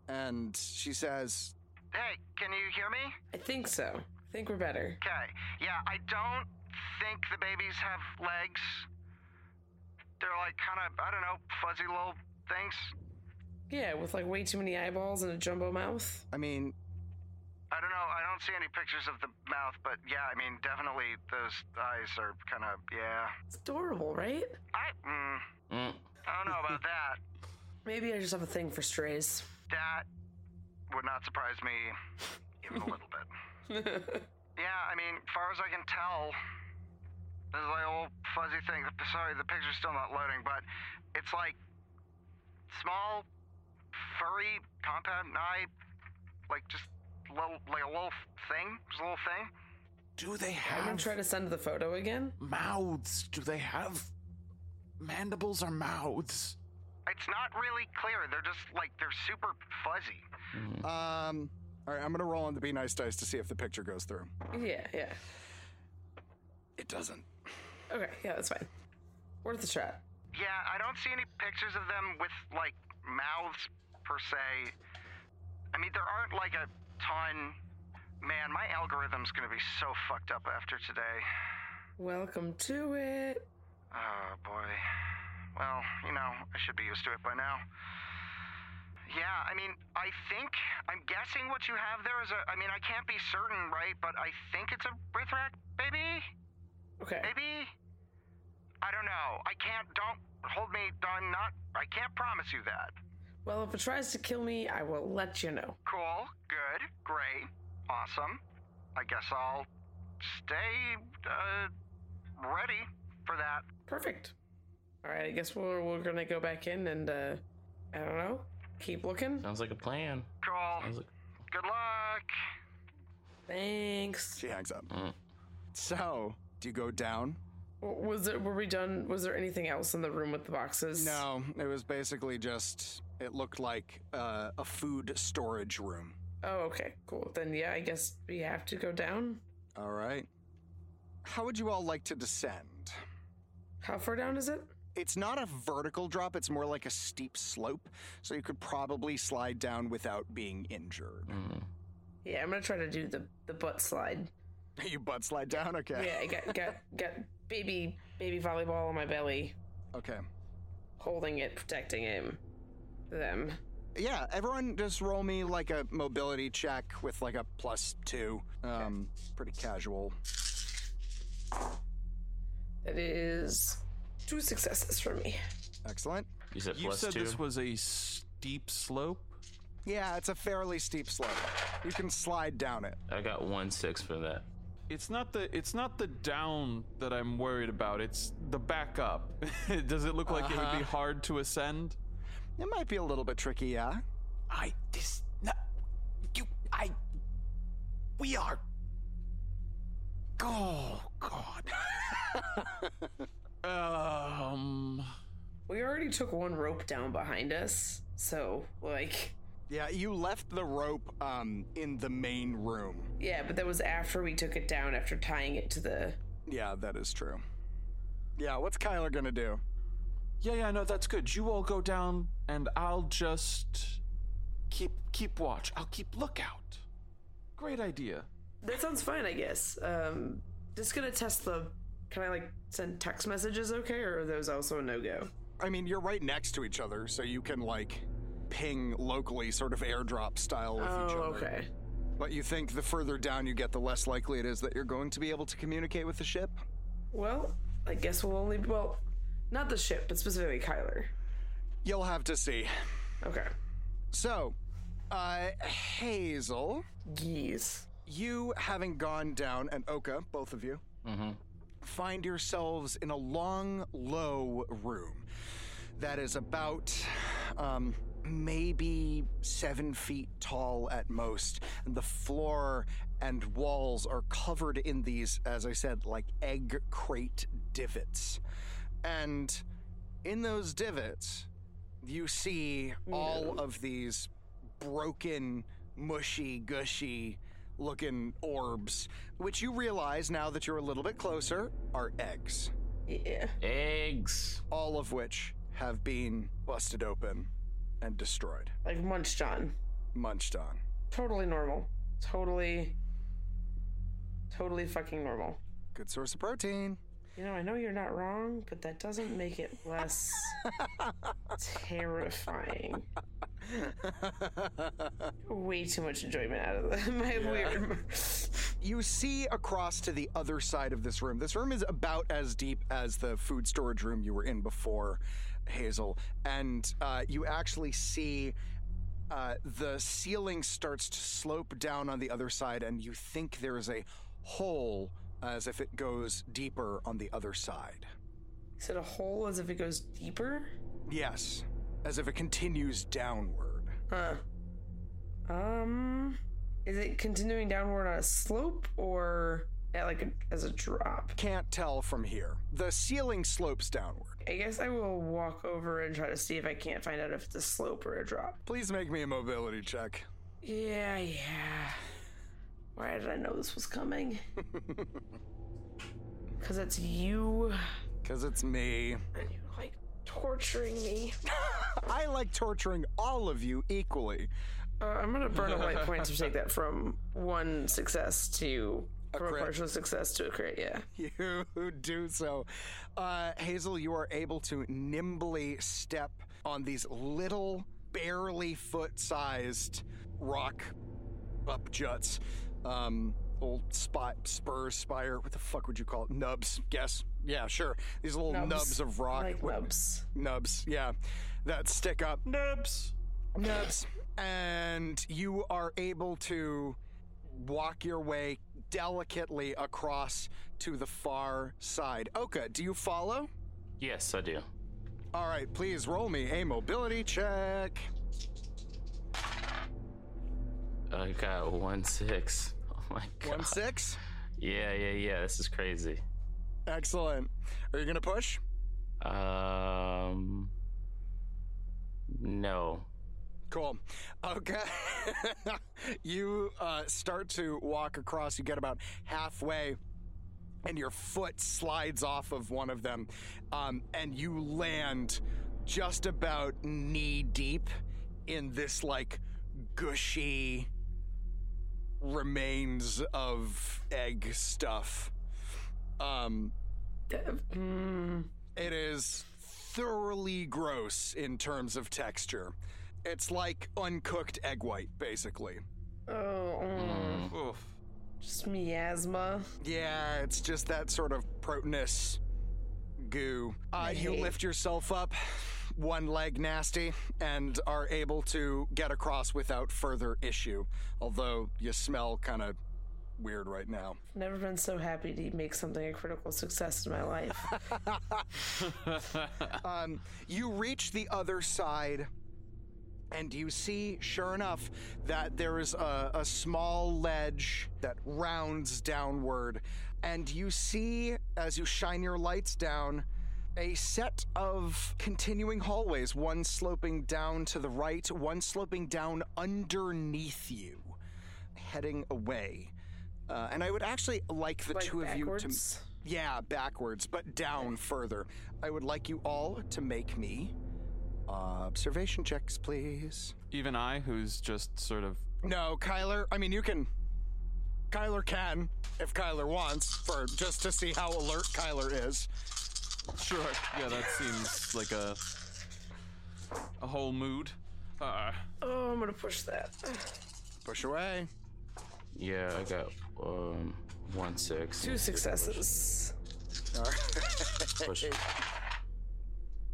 and she says, hey, can you hear me? I think so. I think we're better. Okay. Yeah, I don't think the babies have legs. They're like kind of, I don't know, fuzzy little things. Yeah, with like way too many eyeballs and a jumbo mouth. I mean, I don't know. I don't see any pictures of the mouth, but yeah, I mean, definitely those eyes are kind of, yeah. It's adorable, right? I, mm, Mm. I don't know about that. Maybe I just have a thing for strays. That would not surprise me even a little bit. Yeah, I mean, as far as I can tell, this is like a little fuzzy thing. Sorry, the picture's still not loading, but it's like small, furry, compound eye, like just little, like a little thing, just a little thing. Do they I'm gonna have try to send the photo again. mouths? Do they have mandibles or mouths? It's not really clear. They're just like they're super fuzzy. um, all right, I'm going to roll on the be nice dice to see if the picture goes through. Yeah, yeah. It doesn't. Okay, yeah, that's fine. Worth a shot. Yeah, I don't see any pictures of them with like mouths per se. I mean, there aren't like a ton. Man, my algorithm's gonna be so fucked up after today. Welcome to it. Oh boy. Well, you know, I should be used to it by now. Yeah, I mean, I think I'm guessing what you have there is a. I mean, I can't be certain, right? But I think it's a Rithrak baby. Okay. Maybe. I don't know. I can't. Don't hold me. I'm not. I can't promise you that. Well, if it tries to kill me, I will let you know. Cool. Good. Great. Awesome. I guess I'll stay uh, ready for that. Perfect. All right, I guess we're we're gonna go back in and uh, I don't know, keep looking. Sounds like a plan. Cool. Sounds like. Good luck. Thanks. She hangs up. Mm. So, do you go down? Was it? Were we done? Was there anything else in the room with the boxes? No, it was basically just, it looked like uh, a food storage room. Oh, okay, cool. Then yeah, I guess we have to go down. All right. How would you all like to descend? How far down is it? It's not a vertical drop, it's more like a steep slope, so you could probably slide down without being injured. Yeah, I'm gonna try to do the the butt slide. You butt slide down? Okay. Yeah, I got got got baby baby volleyball on my belly, Okay. holding it, protecting him, them. Yeah, everyone just roll me like a mobility check with like a plus two. Um, pretty casual. That is two successes for me. Excellent. You said You plus said two. this was a steep slope. Yeah, it's a fairly steep slope. You can slide down it. I got one six for that. It's not the it's not the down that I'm worried about. It's the back up. Does it look like it would be Uh-huh. hard to ascend? It might be a little bit tricky, yeah. I this no you I we are Oh god. Um We already took one rope down behind us, so like, Yeah, you left the rope um in the main room. yeah, but that was after we took it down after tying it to the. Yeah, that is true. Yeah, what's Kyler gonna do? Yeah, yeah, no, that's good. You all go down and I'll just keep keep watch. I'll keep lookout. Great idea. That sounds fine, I guess. Um, just gonna test the. Can I like send text messages? Okay, or are those also a no go? I mean, you're right next to each other, so you can like ping locally, sort of airdrop style with each Oh, other. okay. But you think the further down you get, the less likely it is that you're going to be able to communicate with the ship? Well, I guess we'll only. Well, not the ship, but specifically Kyler. You'll have to see. Okay. So, uh, Hazel, Geese. you having gone down, and Oka, both of you, Mm-hmm. find yourselves in a long, low room that is about um, maybe seven feet tall at most. And the floor and walls are covered in these, as I said, like egg crate divots. And in those divots, you see all mm. of these broken, mushy, gushy looking orbs, which you realize now that you're a little bit closer are eggs. Yeah. Eggs. All of which have been busted open and destroyed, Like munched on. munched on. Totally normal. Totally. Totally fucking normal. Good source of protein. You know, I know you're not wrong, but that doesn't make it less terrifying. Way too much enjoyment out of the, my weird. You see across to the other side of this room. This room is about as deep as the food storage room you were in before, Hazel. And uh, you actually see uh, the ceiling starts to slope down on the other side, and you think there is a hole as if it goes deeper on the other side. Is it a hole as if it goes deeper? Yes, as if it continues downward. Huh. Um. Is it continuing downward on a slope or at like a, as a drop? Can't tell from here. The ceiling slopes downward. I guess I will walk over and try to see if I can't find out if it's a slope or a drop. Please make me a mobility check. Yeah, yeah. Why did I know this was coming? Because it's you Because it's me. and you like torturing me. I like torturing all of you equally. Uh, I'm gonna burn a light point to take that from one success to from a partial success to a crit. Yeah. You do so. Uh, Hazel, you are able to nimbly step on these little, barely foot sized rock up juts. Um, old spot, spurs, spire. What the fuck would you call it? Nubs, guess. Yeah, sure. These little nubs, Nubs. of rock. Like What- nubs. Nubs, yeah. That stick up. Nubs. Nubs. And you are able to walk your way delicately across to the far side. Oka, do you follow? Yes, I do. All right, please roll me a mobility check. I got one six. My god. One six. Yeah, yeah, yeah. This is crazy. Excellent. Are you gonna push? Um. No. Cool. Okay. you uh, start to walk across. You get about halfway, and your foot slides off of one of them, um, and you land just about knee deep in this like gushy remains of egg stuff. Um, it is thoroughly gross in terms of texture. It's like uncooked egg white, basically. Oh, mm. Oof. just miasma. Yeah, it's just that sort of proteinous goo. Uh, you lift yourself up, one leg nasty, and are able to get across without further issue. Although you smell kind of weird right now. Never been so happy to make something a critical success in my life. um, you reach the other side. And you see, sure enough, that there is a, a small ledge that rounds downward. And you see, as you shine your lights down, a set of continuing hallways, one sloping down to the right, one sloping down underneath you, heading away. Uh, and I would actually like the Like two of backwards? you to. Yeah, backwards, but down further. I would like you all to make me observation checks, please. Even I, who's just sort of. No, Kyler. I mean, you can. Kyler can, if Kyler wants, for just to see how alert Kyler is. Sure. Yeah, that seems like a a whole mood. Uh, oh, I'm gonna push that. Push away. Yeah, I got um one six. Two successes. Push.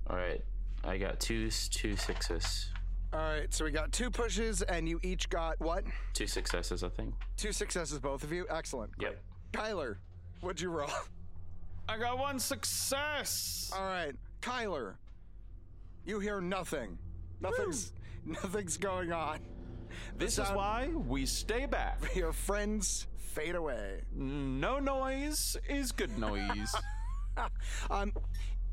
All right, I got two two sixes. All right, so we got two pushes, and you each got what? Two successes, I think. Two successes, both of you. Excellent. Yep. Kyler, what'd you roll? I got one success. All right, Kyler, you hear nothing. Nothing's nothing's going on. This The is why we stay back. Your friends fade away. No noise is good noise. um,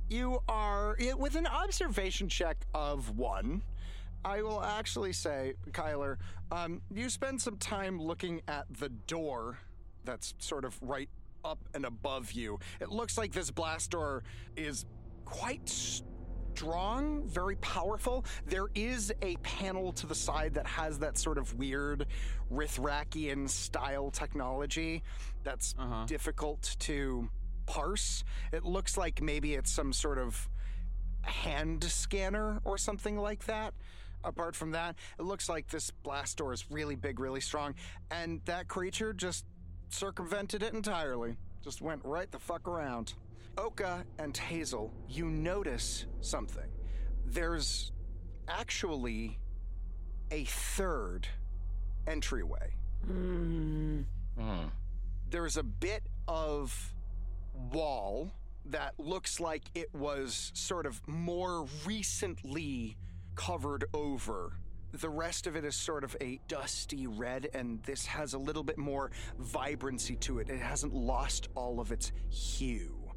you are with an observation check of one. I will actually say, Kyler, um, you spend some time looking at the door that's sort of right up and above you. It looks like this blast door is quite strong, very powerful. There is a panel to the side that has that sort of weird Rithrakian style technology that's uh-huh. difficult to parse. It looks like maybe it's some sort of hand scanner or something like that. Apart from that, it looks like this blast door is really big, really strong, and that creature just circumvented it entirely. Just went right the fuck around. Oka and Hazel, you notice something. There's actually a third entryway. Hmm. There's a bit of wall that looks like it was sort of more recently covered over. The rest of it is sort of a dusty red, and this has a little bit more vibrancy to it. It hasn't lost all of its hue.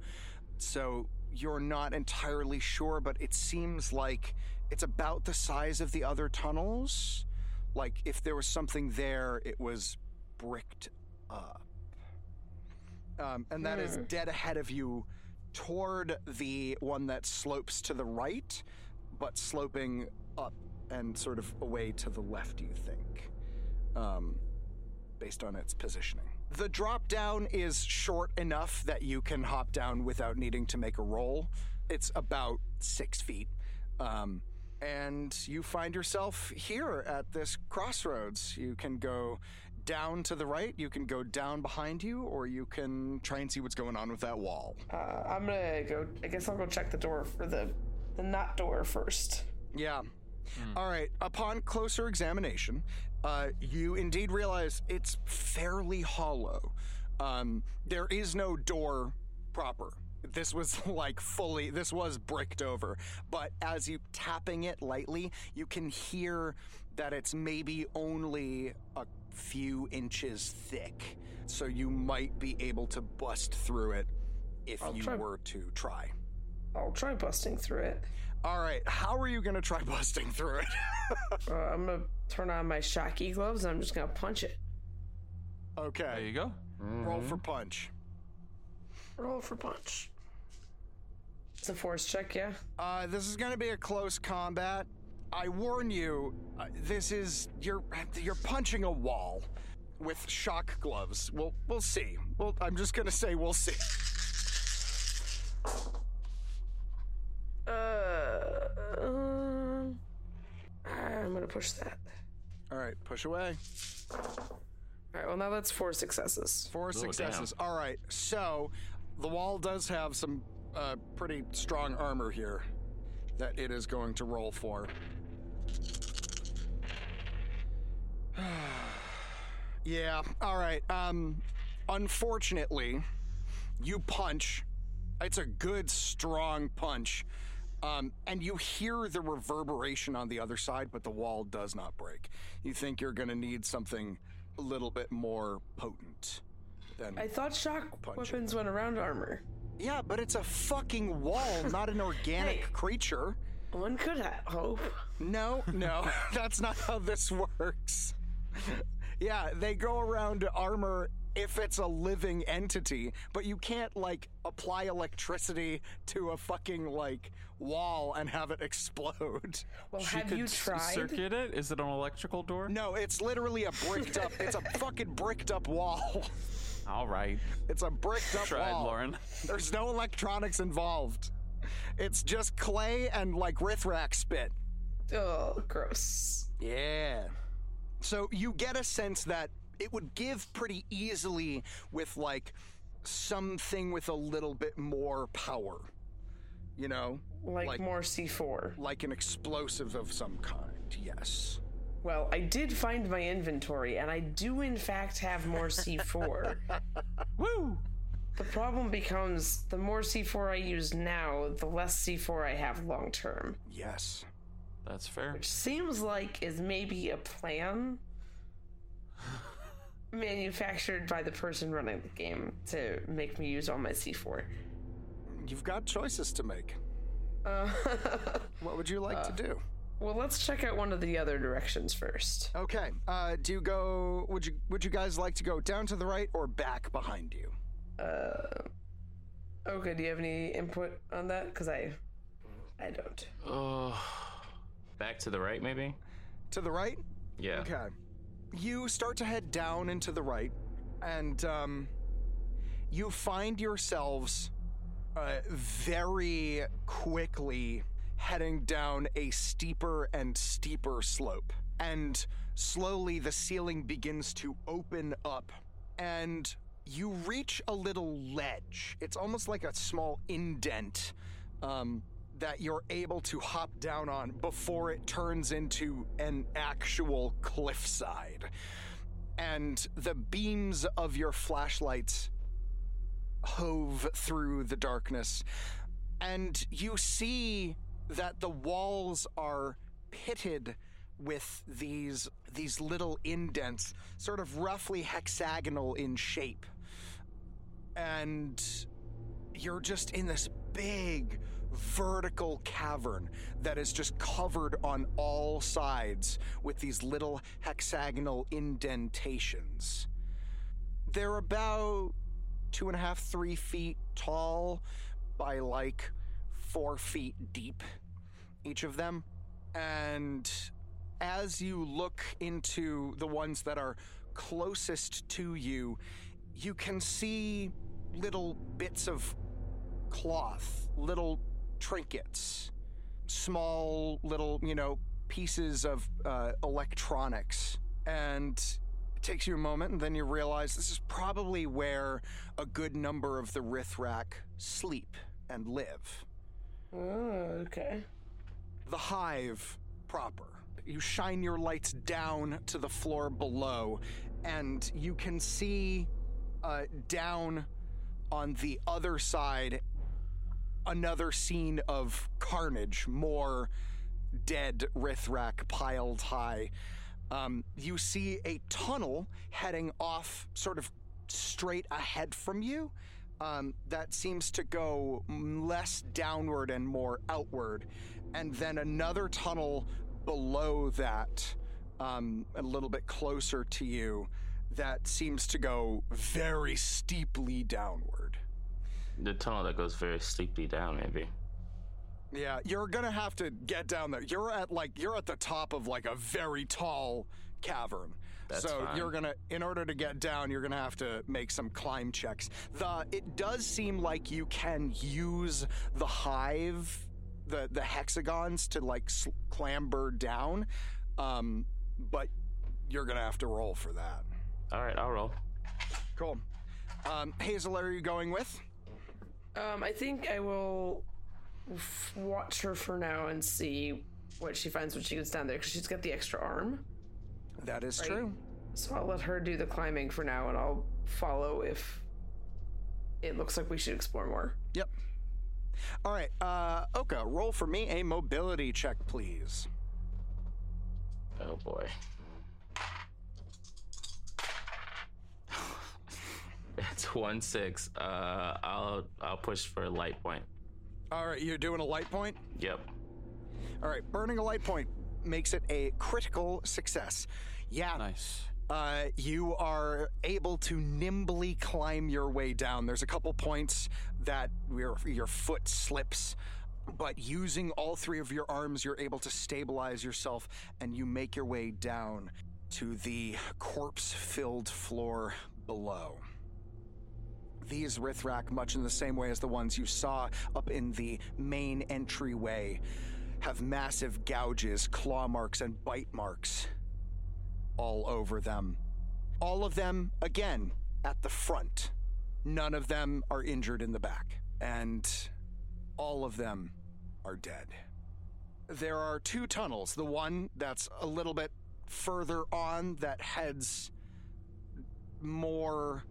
So you're not entirely sure, but it seems like it's about the size of the other tunnels. Like if there was something there, it was bricked up. Um, and that is Hmm. dead ahead of you toward the one that slopes to the right, but sloping up and sort of away to the left, you think, um, based on its positioning. The drop down is short enough that you can hop down without needing to make a roll. It's about six feet. Um, and you find yourself here at this crossroads. You can go down to the right, you can go down behind you, or you can try and see what's going on with that wall. Uh, I'm gonna go. I guess I'll go check the door for the the not door first. Yeah. All right. Upon closer examination, uh, you indeed realize it's fairly hollow. Um, there is no door proper. This was like fully, this was bricked over. But as you tapping it lightly, you can hear that it's maybe only a few inches thick. So you might be able to bust through it if I'll you try. were to try. I'll try busting through it. All right, how are you gonna try busting through it? Uh, I'm gonna turn on my shocky gloves and I'm just gonna punch it. okay. There you go. Roll for punch. Roll for punch. It's a force check, yeah? Uh, this is gonna be a close combat. I warn you, uh, this is you're you're punching a wall with shock gloves. We'll we'll see. Well, I'm just gonna say we'll see. Uh, um, I'm gonna push that. All right, push away. All right, well, now that's four successes. Four successes. All right, so the wall does have some uh, pretty strong armor here that it is going to roll for. yeah, all right. Um, unfortunately, you punch. It's a good, strong punch. Um, and you hear the reverberation on the other side, but the wall does not break. You think you're going to need something a little bit more potent than. I thought shock Punch it. weapons went around armor. Yeah, but it's a fucking wall, not an organic Hey. creature. One could hope. No, no, that's not how this works. yeah, they go around armor if it's a living entity, but you can't like apply electricity to a fucking like wall and have it explode. Well, She have could you tried? circuit it? Is it an electrical door? No, it's literally a bricked up. It's a fucking bricked up wall. All right. It's a bricked up Tried, wall. Lauren. There's no electronics involved. It's just clay and like Rithrak spit. Oh, gross. Yeah. So you get a sense that it would give pretty easily with like something with a little bit more power. You know? Like, more C4. Like an explosive of some kind, yes. Well, I did find my inventory, and I do in fact have more C4. Woo! the problem becomes the more C4 I use now, the less C4 I have long term. Yes. That's fair. Which seems like is maybe a plan manufactured by the person running the game to make me use all my C4. You've got choices to make. Uh, What would you like to do? well, let's check out one of the other directions first. Okay. Uh, do you go? Would you Would you guys like to go down to the right or back behind you? Uh, okay, do you have any input on that? Because I, I don't. Oh, back to the right, maybe. To the right. Yeah. Okay. You start to head down into the right, and um, you find yourselves uh, very quickly heading down a steeper and steeper slope. And slowly the ceiling begins to open up, and you reach a little ledge. It's almost like a small indent. Um, that you're able to hop down on before it turns into an actual cliffside. And the beams of your flashlights hove through the darkness. And you see that the walls are pitted with these these little indents, sort of roughly hexagonal in shape. And you're just in this big vertical cavern that is just covered on all sides with these little hexagonal indentations. They're about two and a half, three feet tall by like four feet deep, each of them. And as you look into the ones that are closest to you, you can see little bits of cloth, little trinkets, small little, you know, pieces of uh, electronics. And it takes you a moment, and then you realize this is probably where a good number of the Rithrak sleep and live. Oh, okay. The hive proper. You shine your lights down to the floor below, and you can see uh, down on the other side another scene of carnage, more dead Rithrak piled high. Um, you see a tunnel heading off sort of straight ahead from you um, that seems to go less downward and more outward. and then another tunnel below that, um, a little bit closer to you, that seems to go very steeply downward. The tunnel that goes very steeply down, maybe. Yeah, you're gonna have to get down there. You're at like you're at the top of like a very tall cavern. That's so fine. you're gonna in order to get down, you're gonna have to make some climb checks. The it does seem like you can use the hive, the the hexagons to like s- clamber down, um, but you're gonna have to roll for that. All right, I'll roll. Cool. Um, Hazel, are you going with? Um, I think I will f- watch her for now and see what she finds when she gets down there because she's got the extra arm. That is Right. true. So I'll let her do the climbing for now, and I'll follow if it looks like we should explore more. Yep. All right, uh, Oka, roll for me a mobility check, please. Oh boy. It's one six. Uh, I'll I'll push for a light point. All right, you're doing a light point? Yep. All right, burning a light point makes it a critical success. Yeah. Nice. Uh, you are able to nimbly climb your way down. There's a couple points that your, your foot slips, but using all three of your arms, you're able to stabilize yourself and you make your way down to the corpse filled floor below. These Rithrak, much in the same way as the ones you saw up in the main entryway, have massive gouges, claw marks, and bite marks all over them. All of them, again, at the front. None of them are injured in the back. And all of them are dead. There are two tunnels. The one that's a little bit further on that heads more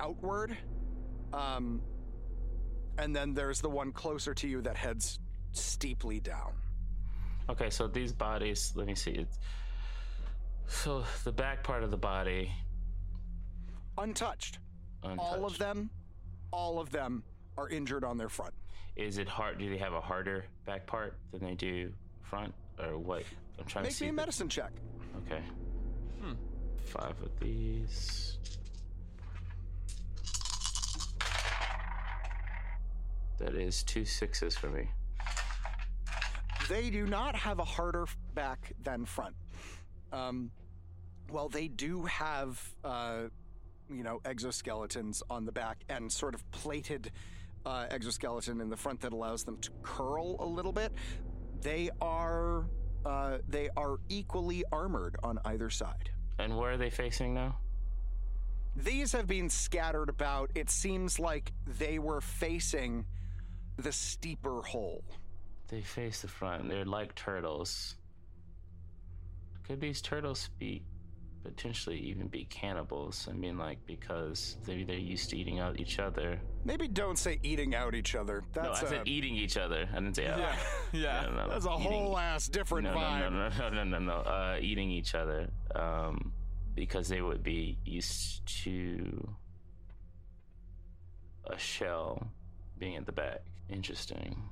outward. Um, and then there's the one closer to you that heads steeply down. Okay, so these bodies. Let me see. It's, so the back part of the body. Untouched. Untouched. All of them, all of them are injured on their front. Is it hard? Do they have a harder back part than they do front, or what? I'm trying to see. Make me a the- medicine check. Okay. Hmm. Five of these. That is two sixes for me. They do not have a harder back than front. Um, well, they do have, uh, you know, exoskeletons on the back and sort of plated uh, exoskeleton in the front that allows them to curl a little bit. They are uh, they are equally armored on either side. And where are they facing now? These have been scattered about. It seems like they were facing the steeper hole. They face the front. They're like turtles. Could these turtles be potentially even be cannibals? I mean, like because maybe they're used to eating out each other. Maybe don't say eating out each other. That's no, I a- said eating each other. I didn't say uh, Yeah, yeah. No. That's a Eating- whole ass different no, vibe. No, no, no, no, no, no, no. Uh, eating each other, um, because they would be used to a shell being at the back. Interesting.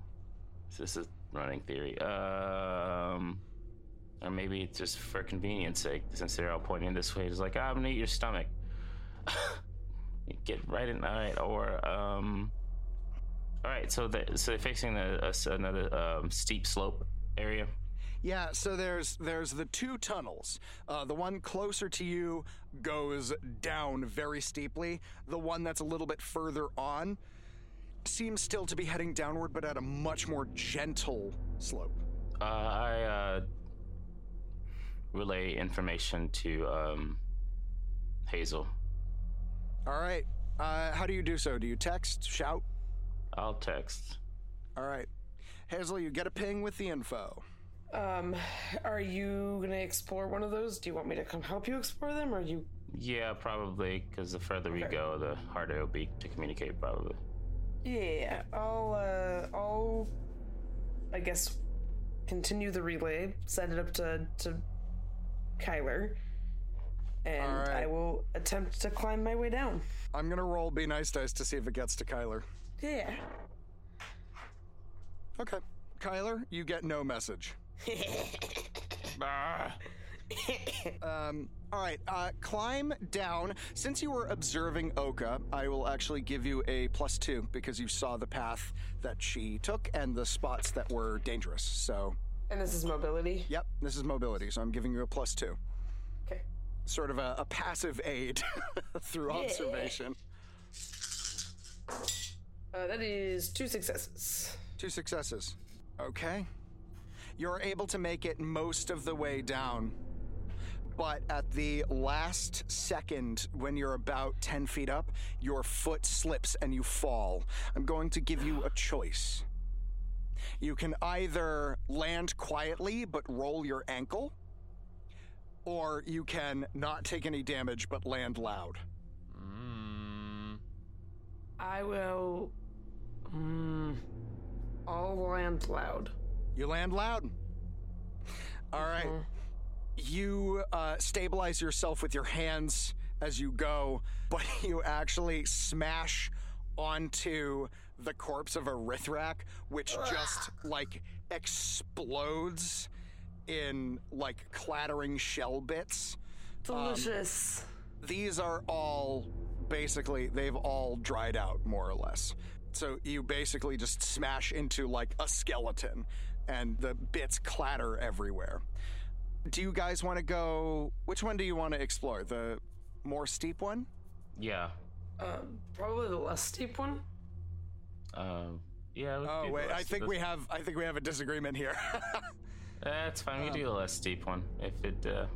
So this is running theory. Um, or maybe it's just for convenience sake, since they're all pointing this way. It's like, "Ah, I'm gonna eat your stomach. Get right in. All right, or um. All right, so they so they're facing the, uh, another um, steep slope area. Yeah, so there's there's the two tunnels. Uh, the one closer to you goes down very steeply. The one that's a little bit further on seems still to be heading downward, but at a much more gentle slope. Uh, I uh, relay information to um, Hazel. All right. Uh, how do you do so? Do you text, shout? I'll text. All right. Hazel, you get a ping with the info. Um, are you gonna explore one of those? Do you want me to come help you explore them, or you? Yeah, probably, because the further we go, the harder it'll be to communicate. Probably. Yeah, I'll. Uh, I'll. I guess continue the relay. Send it up to to Kyler, and right. I will attempt to climb my way down. I'm gonna roll Be Nice Dice to see if it gets to Kyler. Yeah. Okay. Kyler, you get no message. um, all right, uh, climb down. Since you were observing Oka, I will actually give you a plus two because you saw the path that she took and the spots that were dangerous. So. And this is mobility? Yep, this is mobility, so I'm giving you a plus two. Okay. Sort of a, a passive aid through Yeah. observation. Uh, that is two successes. Two successes. Okay. You're able to make it most of the way down. But at the last second, when you're about 10 feet up, your foot slips and you fall. I'm going to give you a choice. You can either land quietly but roll your ankle, or you can not take any damage but land loud. I will. Mm, I'll land loud. You land loud. All right. You uh, stabilize yourself with your hands as you go, but you actually smash onto the corpse of a Rithrak, which just like explodes in like clattering shell bits. Um, Delicious. these are all basically they've all dried out more or less. So you basically just smash into like a skeleton and the bits clatter everywhere. Do you guys want to go which one do you want to explore? The more steep one? Yeah. Um, probably the less steep one. Um. Yeah. Oh wait, I think we have I think we have a disagreement here. That's fine. We Um, do the less steep one if it uh,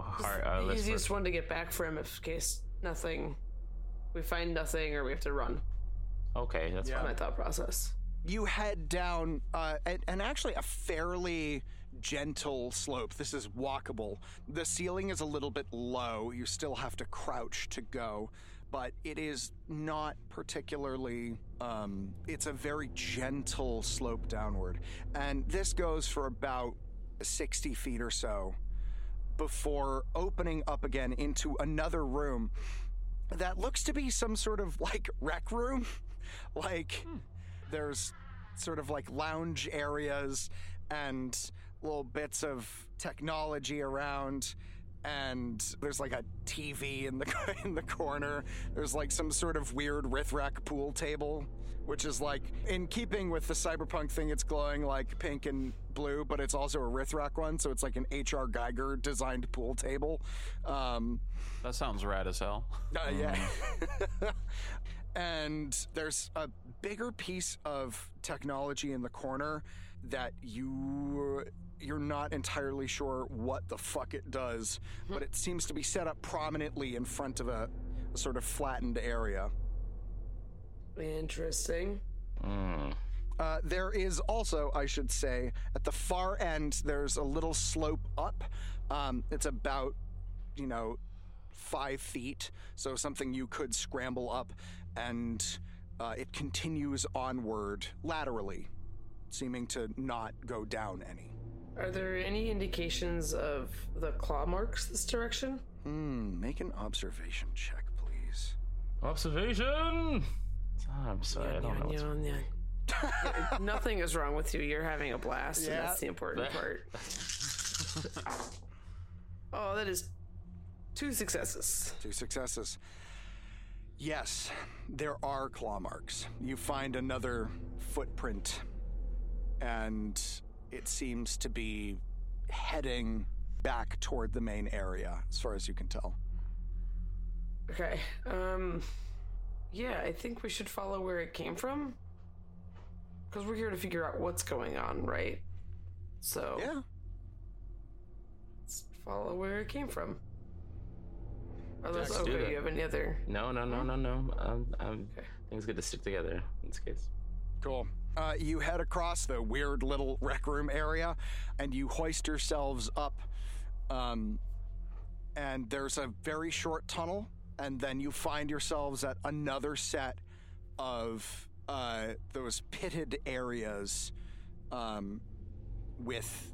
hard. Uh, the easiest work. one to get back from, if in case nothing. We find nothing or we have to run. Okay, that's my thought process. you head down uh, and, and actually a fairly gentle slope. This is walkable. The ceiling is a little bit low. You still have to crouch to go but it is not particularly um, it's a very gentle slope downward. And this goes for about 60 feet or so before opening up again into another room that looks to be some sort of like rec room. like there's sort of like lounge areas and little bits of technology around and there's like a TV in the in the corner. There's like some sort of weird Rithrak pool table, which is like in keeping with the cyberpunk thing. It's glowing like pink and blue, but it's also a Rithrak one, so it's like an HR Giger designed pool table. Um, That sounds rad as hell. uh, yeah. and there's a bigger piece of technology in the corner that you you're not entirely sure what the fuck it does, but it seems to be set up prominently in front of a, a sort of flattened area. Interesting. Mm. Uh, there is also, I should say, at the far end, there's a little slope up. Um, it's about, you know, five feet, so something you could scramble up, and uh, it continues onward laterally, seeming to not go down any. Are there any indications of the claw marks this direction? Hmm, make an observation check, please. Observation. Oh, I'm sorry. I don't know. what's- Yawn, yawn. Yeah, Nothing is wrong with you. You're having a blast, and Yeah. that's the important part. oh, that is two successes. Two successes. Yes, there are claw marks. You find another footprint, and it seems to be heading back toward the main area, as far as you can tell. Okay. Um. Yeah, I think we should follow where it came from. Because we're here to figure out what's going on, right? So. Yeah. Let's follow where it came from. Unless, Let's do okay, that. you have any other. No, no, no, no, no. Um, um, things good to stick together in this case. Cool. Uh, you head across the weird little rec room area, and you hoist yourselves up. Um, and there's a very short tunnel, and then you find yourselves at another set of uh, those pitted areas um, with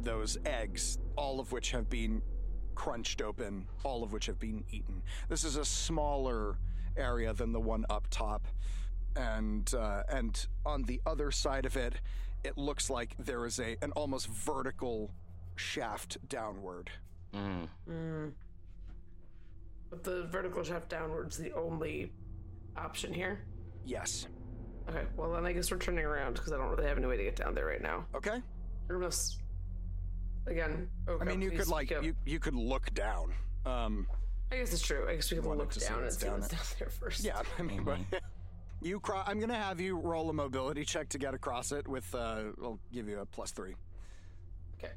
those eggs, all of which have been crunched open, all of which have been eaten. This is a smaller area than the one up top, and uh, and on the other side of it it looks like there is a an almost vertical shaft downward. Mm. Mm. But the vertical shaft downwards the only option here. Yes. Okay, well then I guess we're turning around because I don't really have any way to get down there right now. Okay. Unless, again, oh, I mean, you please could like speak up. you you could look down. Um, I guess it's true. I guess we can wanted look down and what's see what's it. down there first. yeah, I mean, but you cro- I'm gonna have you roll a mobility check to get across it. With uh, I'll give you a plus three. Okay.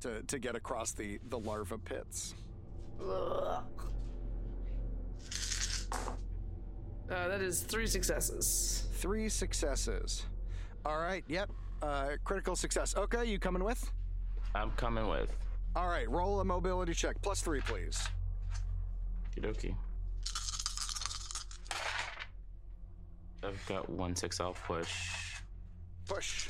To to get across the the larva pits. Ugh. Uh, that is three successes. Three successes. All right. Yep. Uh, critical success. Okay, you coming with? I'm coming with. All right. Roll a mobility check. Plus three, please. Okie I've got one six. I'll push. Push.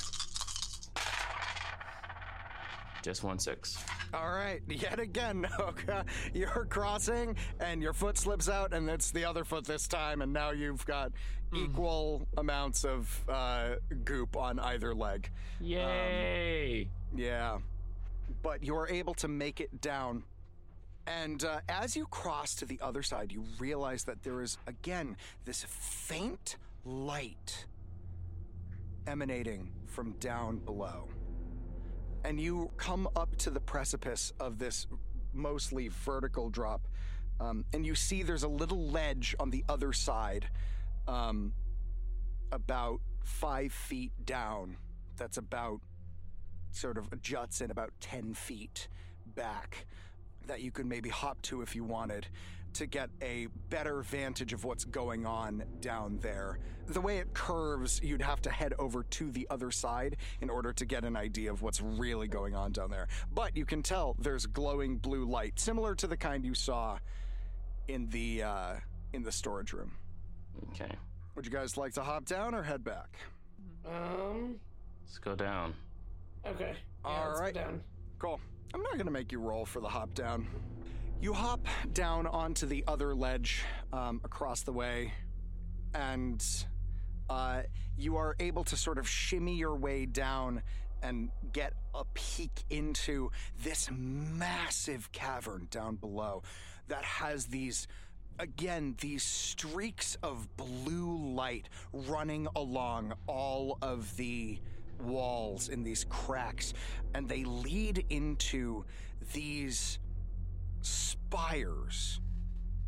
Just one six. All right, yet again, okay, you're crossing and your foot slips out, and it's the other foot this time, and now you've got equal amounts of uh, goop on either leg. Yay! Yeah, but you're able to make it down. And uh, as you cross to the other side, you realize that there is, again, this faint light emanating from down below and you come up to the precipice of this mostly vertical drop, um, and you see there's a little ledge on the other side, um, about five feet down. That's about sort of juts in about 10 feet back that you could maybe hop to if you wanted to get a better vantage of what's going on down there. The way it curves, you'd have to head over to the other side in order to get an idea of what's really going on down there. But you can tell there's glowing blue light, similar to the kind you saw in the uh, in the storage room. Okay. Would you guys like to hop down or head back? Um. Let's go down. Okay. Yeah, All let's go. Down. Cool. I'm not gonna make you roll for the hop down. You hop down onto the other ledge um, across the way, and uh, you are able to sort of shimmy your way down and get a peek into this massive cavern down below that has these again these streaks of blue light running along all of the walls in these cracks and they lead into these spires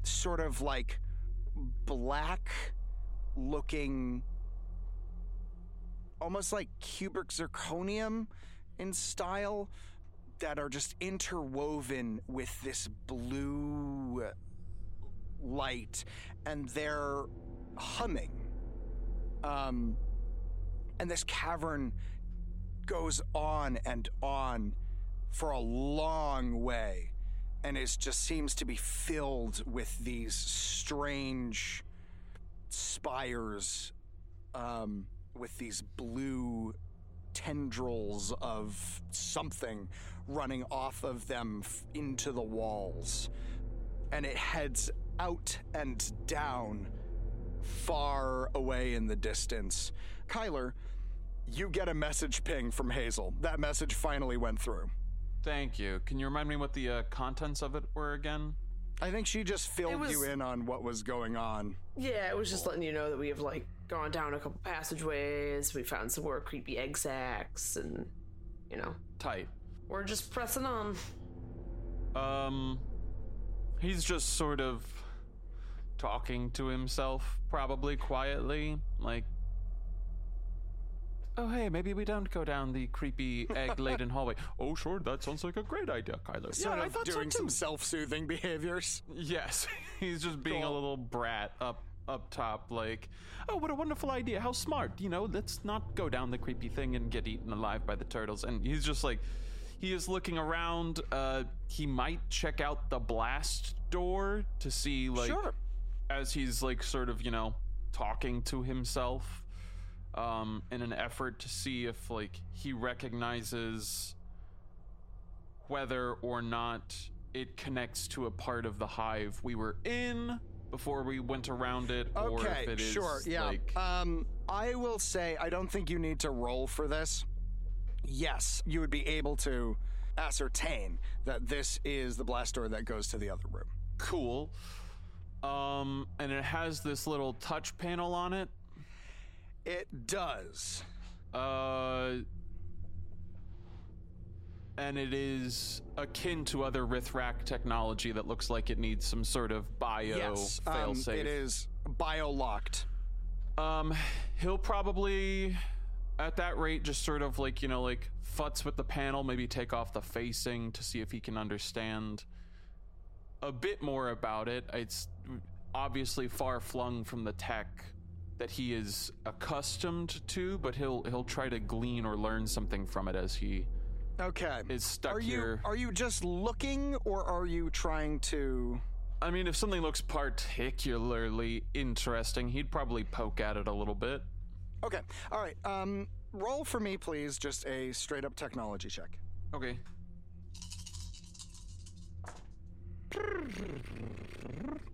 sort of like black looking almost like cubic zirconium in style that are just interwoven with this blue light and they're humming. Um and this cavern goes on and on for a long way and it just seems to be filled with these strange spires um, with these blue tendrils of something running off of them f- into the walls. And it heads out and down far away in the distance. Kyler, you get a message ping from Hazel. That message finally went through. Thank you. Can you remind me what the uh, contents of it were again? I think she just filled was- you in on what was going on. Yeah, it was just letting you know that we have like gone down a couple passageways. We found some more creepy egg sacs, and you know, Tight. we're just pressing on. Um, he's just sort of talking to himself, probably quietly, like. Oh, hey, maybe we don't go down the creepy egg-laden hallway. Oh, sure, that sounds like a great idea, Kyler. Sort yeah, I of so doing too. some self-soothing behaviors. Yes, he's just being a little brat up up top, like, oh, what a wonderful idea! How smart! You know, let's not go down the creepy thing and get eaten alive by the turtles. And he's just like, he is looking around. Uh, he might check out the blast door to see, like, Sure. as he's like, sort of, you know, talking to himself, um, in an effort to see if like he recognizes whether or not it connects to a part of the hive we were in before we went around it, or Okay, if it is sure, yeah. like um, I will say I don't think you need to roll for this. Yes, you would be able to ascertain that this is the blast door that goes to the other room. Cool. Um, and it has this little touch panel on it. It does. Uh, and it is akin to other Rithrak technology that looks like it needs some sort of bio yes, um, failsafe. it is bio locked. Um, he'll probably, at that rate, just sort of like you know, like futz with the panel, maybe take off the facing to see if he can understand a bit more about it. It's obviously far flung from the tech that he is accustomed to, but he'll he'll try to glean or learn something from it as he Okay. is stuck Are you here. are you just looking or are you trying to I mean, if something looks particularly interesting, he'd probably poke at it a little bit. Okay. All right. Um roll for me please just a straight up technology check. Okay.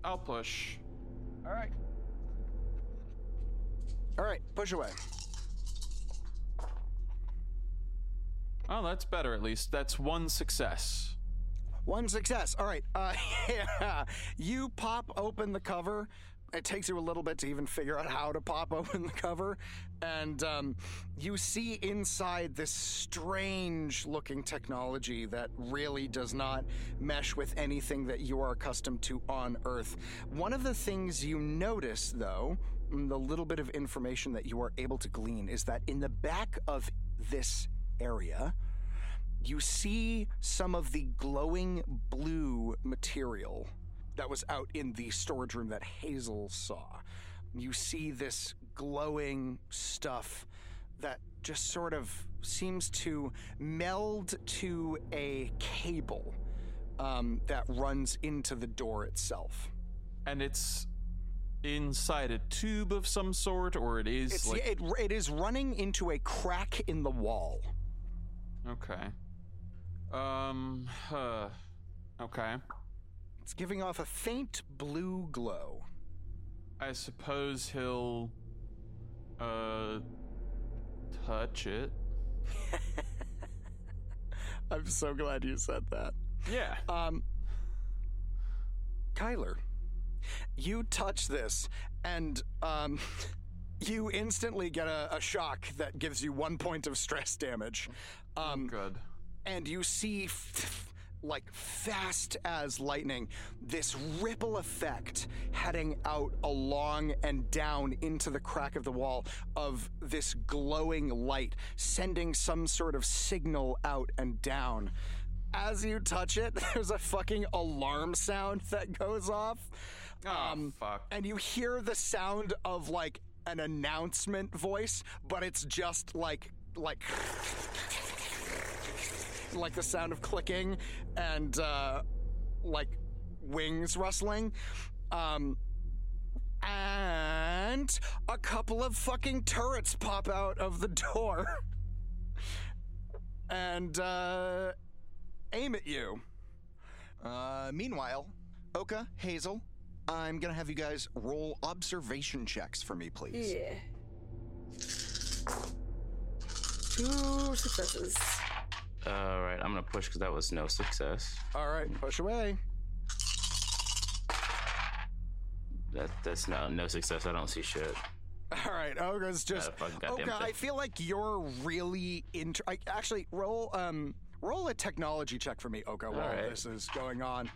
I'll push. All right. All right, push away. Oh, that's better at least. That's one success. One success. All right. Uh, yeah. You pop open the cover. It takes you a little bit to even figure out how to pop open the cover. And um, you see inside this strange looking technology that really does not mesh with anything that you are accustomed to on Earth. One of the things you notice, though, the little bit of information that you are able to glean, is that in the back of this area, you see some of the glowing blue material that was out in the storage room that Hazel saw. You see this glowing stuff that just sort of seems to meld to a cable um, that runs into the door itself. And it's inside a tube of some sort, or it is It's, like. it, it is running into a crack in the wall. Okay. Um. Huh. Okay. It's giving off a faint blue glow. I suppose he'll. Uh. Touch it. I'm so glad you said that. Yeah. Um, Kyler, you touch this, and um, you instantly get a, a shock that gives you one point of stress damage. Um, Good. and you see, f- like fast as lightning, this ripple effect heading out along and down into the crack of the wall of this glowing light, sending some sort of signal out and down. As you touch it, there's a fucking alarm sound that goes off. Oh, fuck. And you hear the sound of like an announcement voice, but it's just like like like the sound of clicking and uh like wings rustling. Um and a couple of fucking turrets pop out of the door and uh aim at you. Uh meanwhile, Oka, Hazel, I'm gonna have you guys roll observation checks for me, please. Yeah. Two successes. All right, I'm gonna push because that was no success. All right, push away. That that's no no success. I don't see shit. All right, Oga's just. Fucking Oga, I feel like you're really into. I, actually, roll um roll a technology check for me, Oka, while right. this is going on.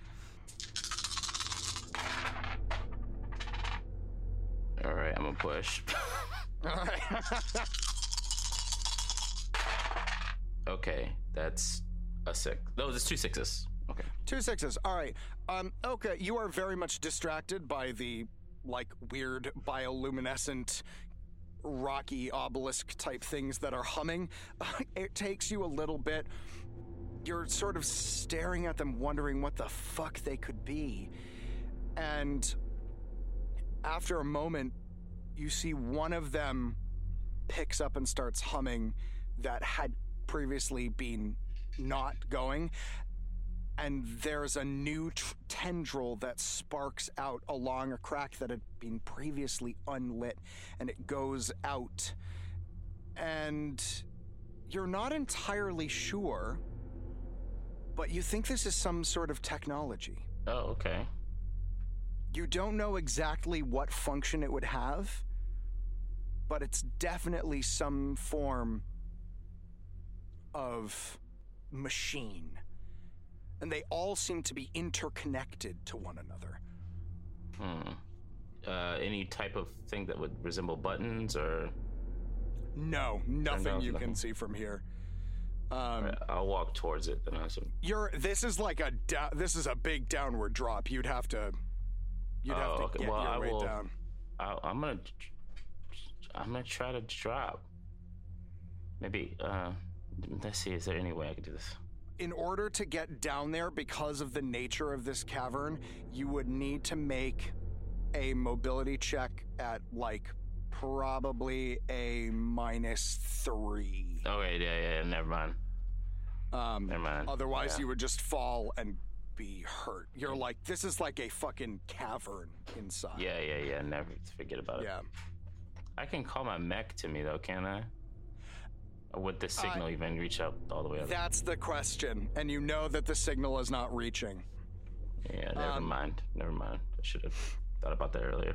All right, I'm gonna push. All right. okay, that's a six. No, there's two sixes. Okay. Two sixes. All right. Um, Oka, you are very much distracted by the like weird bioluminescent rocky obelisk type things that are humming. it takes you a little bit. You're sort of staring at them, wondering what the fuck they could be. And after a moment, you see one of them picks up and starts humming that had previously been not going and there's a new tr- tendril that sparks out along a crack that had been previously unlit, and it goes out. And you're not entirely sure, but you think this is some sort of technology. Oh, okay. You don't know exactly what function it would have, but it's definitely some form of machine. And they all seem to be interconnected to one another. Hmm. Uh, any type of thing that would resemble buttons or. No, nothing you can see from here. Um, Alright, I'll walk towards it. Then I should. You're. This is like a. Da- this is a big downward drop. You'd have to. You'd have Oh, to okay. get Well, your I way will- down. I, I'm gonna. I'm gonna try to drop. Maybe. Uh, let's see. Is there any way I could do this? in order to get down there because of the nature of this cavern, you would need to make a mobility check at like probably a minus three. Okay. Yeah. Yeah. Never mind. Um, Never mind. otherwise, Yeah. you would just fall and be hurt. You're like, this is like a fucking cavern inside. Yeah. Yeah. Yeah. Never forget about it. Yeah. I can call my mech to me though, can I? Or would the signal even reach up all the way up? That's the question, and you know that the signal is not reaching. Yeah. Never um, mind. Never mind. I should have thought about that earlier.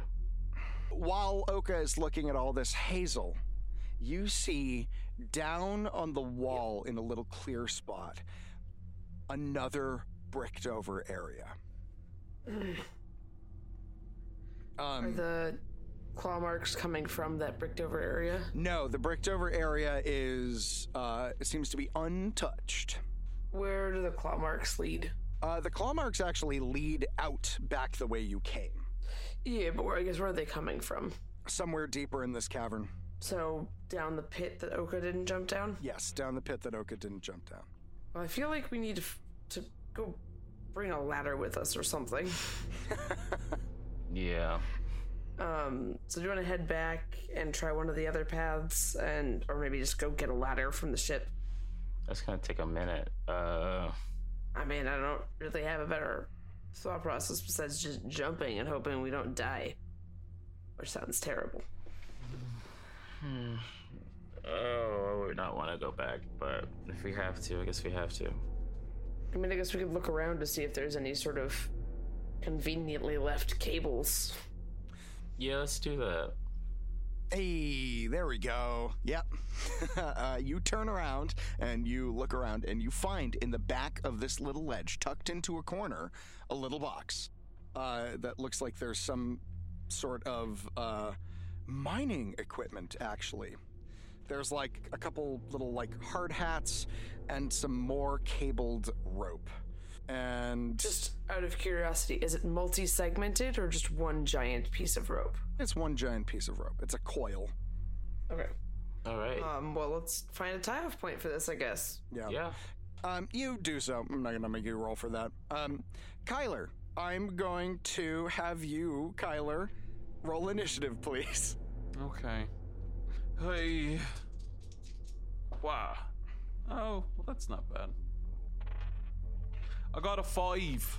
While Oka is looking at all this, Hazel, you see down on the wall in a little clear spot another bricked over area. Are Um, the claw marks coming from that bricked over area? no, the bricked over area is uh, seems to be untouched. Where do the claw marks lead? Uh, the claw marks actually lead out back the way you came, Yeah, but where, I guess where are they coming from? somewhere deeper in this cavern. So down the pit that Oka didn't jump down. Yes, down the pit that Oka didn't jump down. Well, I feel like we need to, f- to go bring a ladder with us or something. Yeah. Um, so do you want to head back and try one of the other paths, and or maybe just go get a ladder from the ship? That's gonna take a minute. Uh. I mean, I don't really have a better thought process besides just jumping and hoping we don't die, which sounds terrible. Hmm. Oh, I would not want to go back, but if we have to, I guess we have to. I mean, I guess we could look around to see if there's any sort of conveniently left cables. Yeah, let's do that. Hey, there we go. Yep. uh, you turn around and you look around and you find in the back of this little ledge, tucked into a corner, a little box uh, that looks like there's some sort of uh, mining equipment, actually. There's like a couple little like hard hats and some more cabled rope. And Just out of curiosity, is it multi segmented or just one giant piece of rope? it's one giant piece of rope. It's a coil. Okay. All right. Um, well, let's find a tie off point for this, I guess. Yeah. yeah. Um, you do so. I'm not gonna make you roll for that. Um, Kyler, I'm going to have you, Kyler, roll initiative, please. Okay. Hey. Wow. Oh, well, that's not bad. I got a five.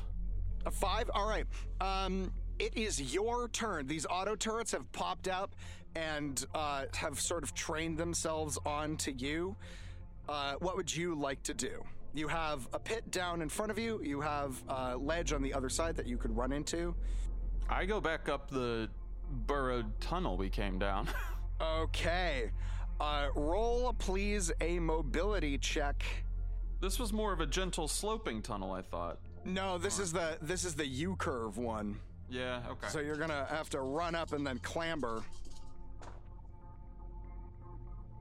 A five. All right. Um, it is your turn. These auto turrets have popped up and uh, have sort of trained themselves onto you. Uh, what would you like to do? You have a pit down in front of you. You have a ledge on the other side that you could run into. I go back up the burrowed tunnel we came down. Okay. Uh, roll, please, a mobility check. this was more of a gentle sloping tunnel, I thought. No, this is the this is the U curve one. Yeah, okay. So you're gonna have to run up and then clamber.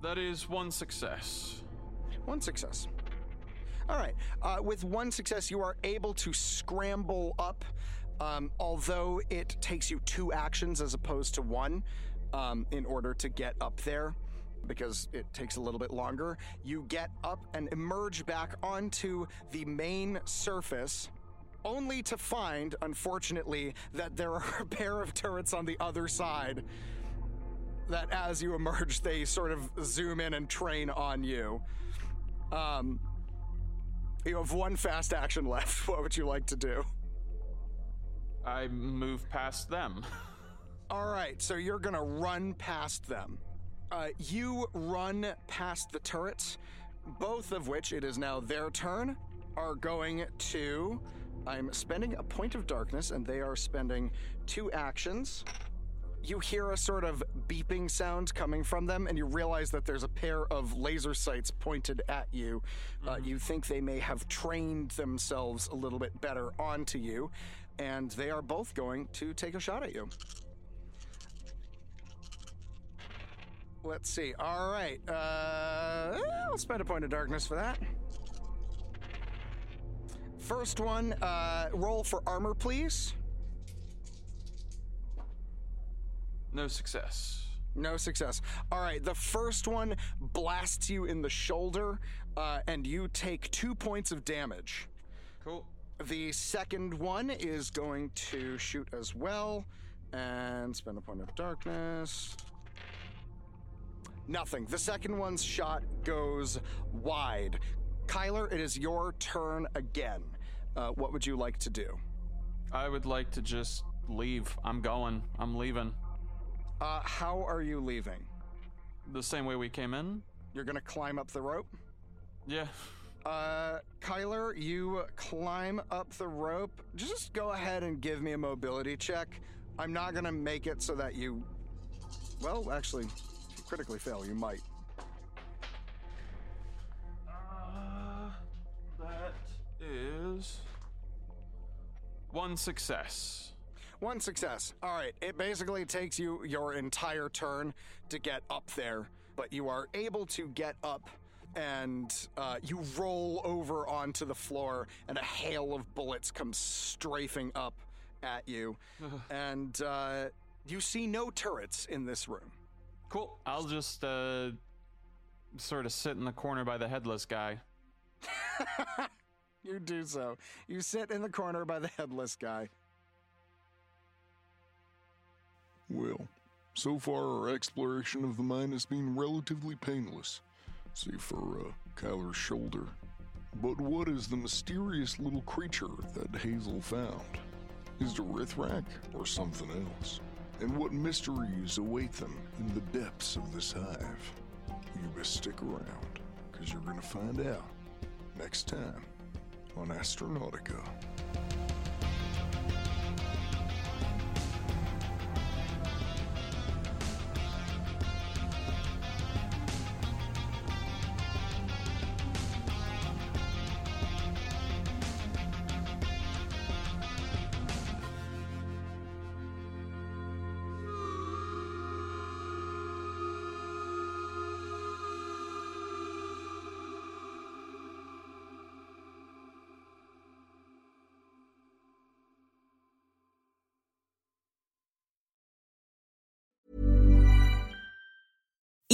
that is one success. One success. All right. Uh, with one success, you are able to scramble up. Um, although it takes you two actions as opposed to one um, in order to get up there, because it takes a little bit longer. You get up and emerge back onto the main surface. Only to find, unfortunately, that there are a pair of turrets on the other side. That as you emerge, they sort of zoom in and train on you. Um, You have one fast action left. What would you like to do? I move past them. All right, so you're gonna run past them. Uh, you run past the turrets, both of which it is now their turn, are going to. I'm spending a point of darkness, and they are spending two actions. You hear a sort of beeping sound coming from them, and you realize that there's a pair of laser sights pointed at you. Uh, you think they may have trained themselves a little bit better onto you, and they are both going to take a shot at you. Let's see. All right. Uh, I'll spend a point of darkness for that. First one, uh, roll for armor, please. No success. No success. All right, the first one blasts you in the shoulder, uh, and you take two points of damage. Cool. The second one is going to shoot as well, and spend a point of darkness. Nothing. The second one's shot goes wide. Kyler, it is your turn again. Uh, what would you like to do? I would like to just leave. I'm going. I'm leaving. Uh, how are you leaving? The same way we came in? You're gonna climb up the rope? Yeah. Uh, Kyler, you climb up the rope. Just go ahead and give me a mobility check. I'm not gonna make it so that you. Well, actually, critically fail, you might. Uh, that is one success. One success. All right. It basically takes you your entire turn to get up there, but you are able to get up and uh, you roll over onto the floor, and a hail of bullets comes strafing up at you. and uh, you see no turrets in this room. Cool. I'll just uh, sort of sit in the corner by the headless guy. You do so. You sit in the corner by the headless guy. Well, so far our exploration of the mine has been relatively painless, save for uh, Kyler's shoulder. But what is the mysterious little creature that Hazel found? Is it a Rithrak or something else? And what mysteries await them in the depths of this hive? You best stick around, because you're going to find out next time on Astronautica.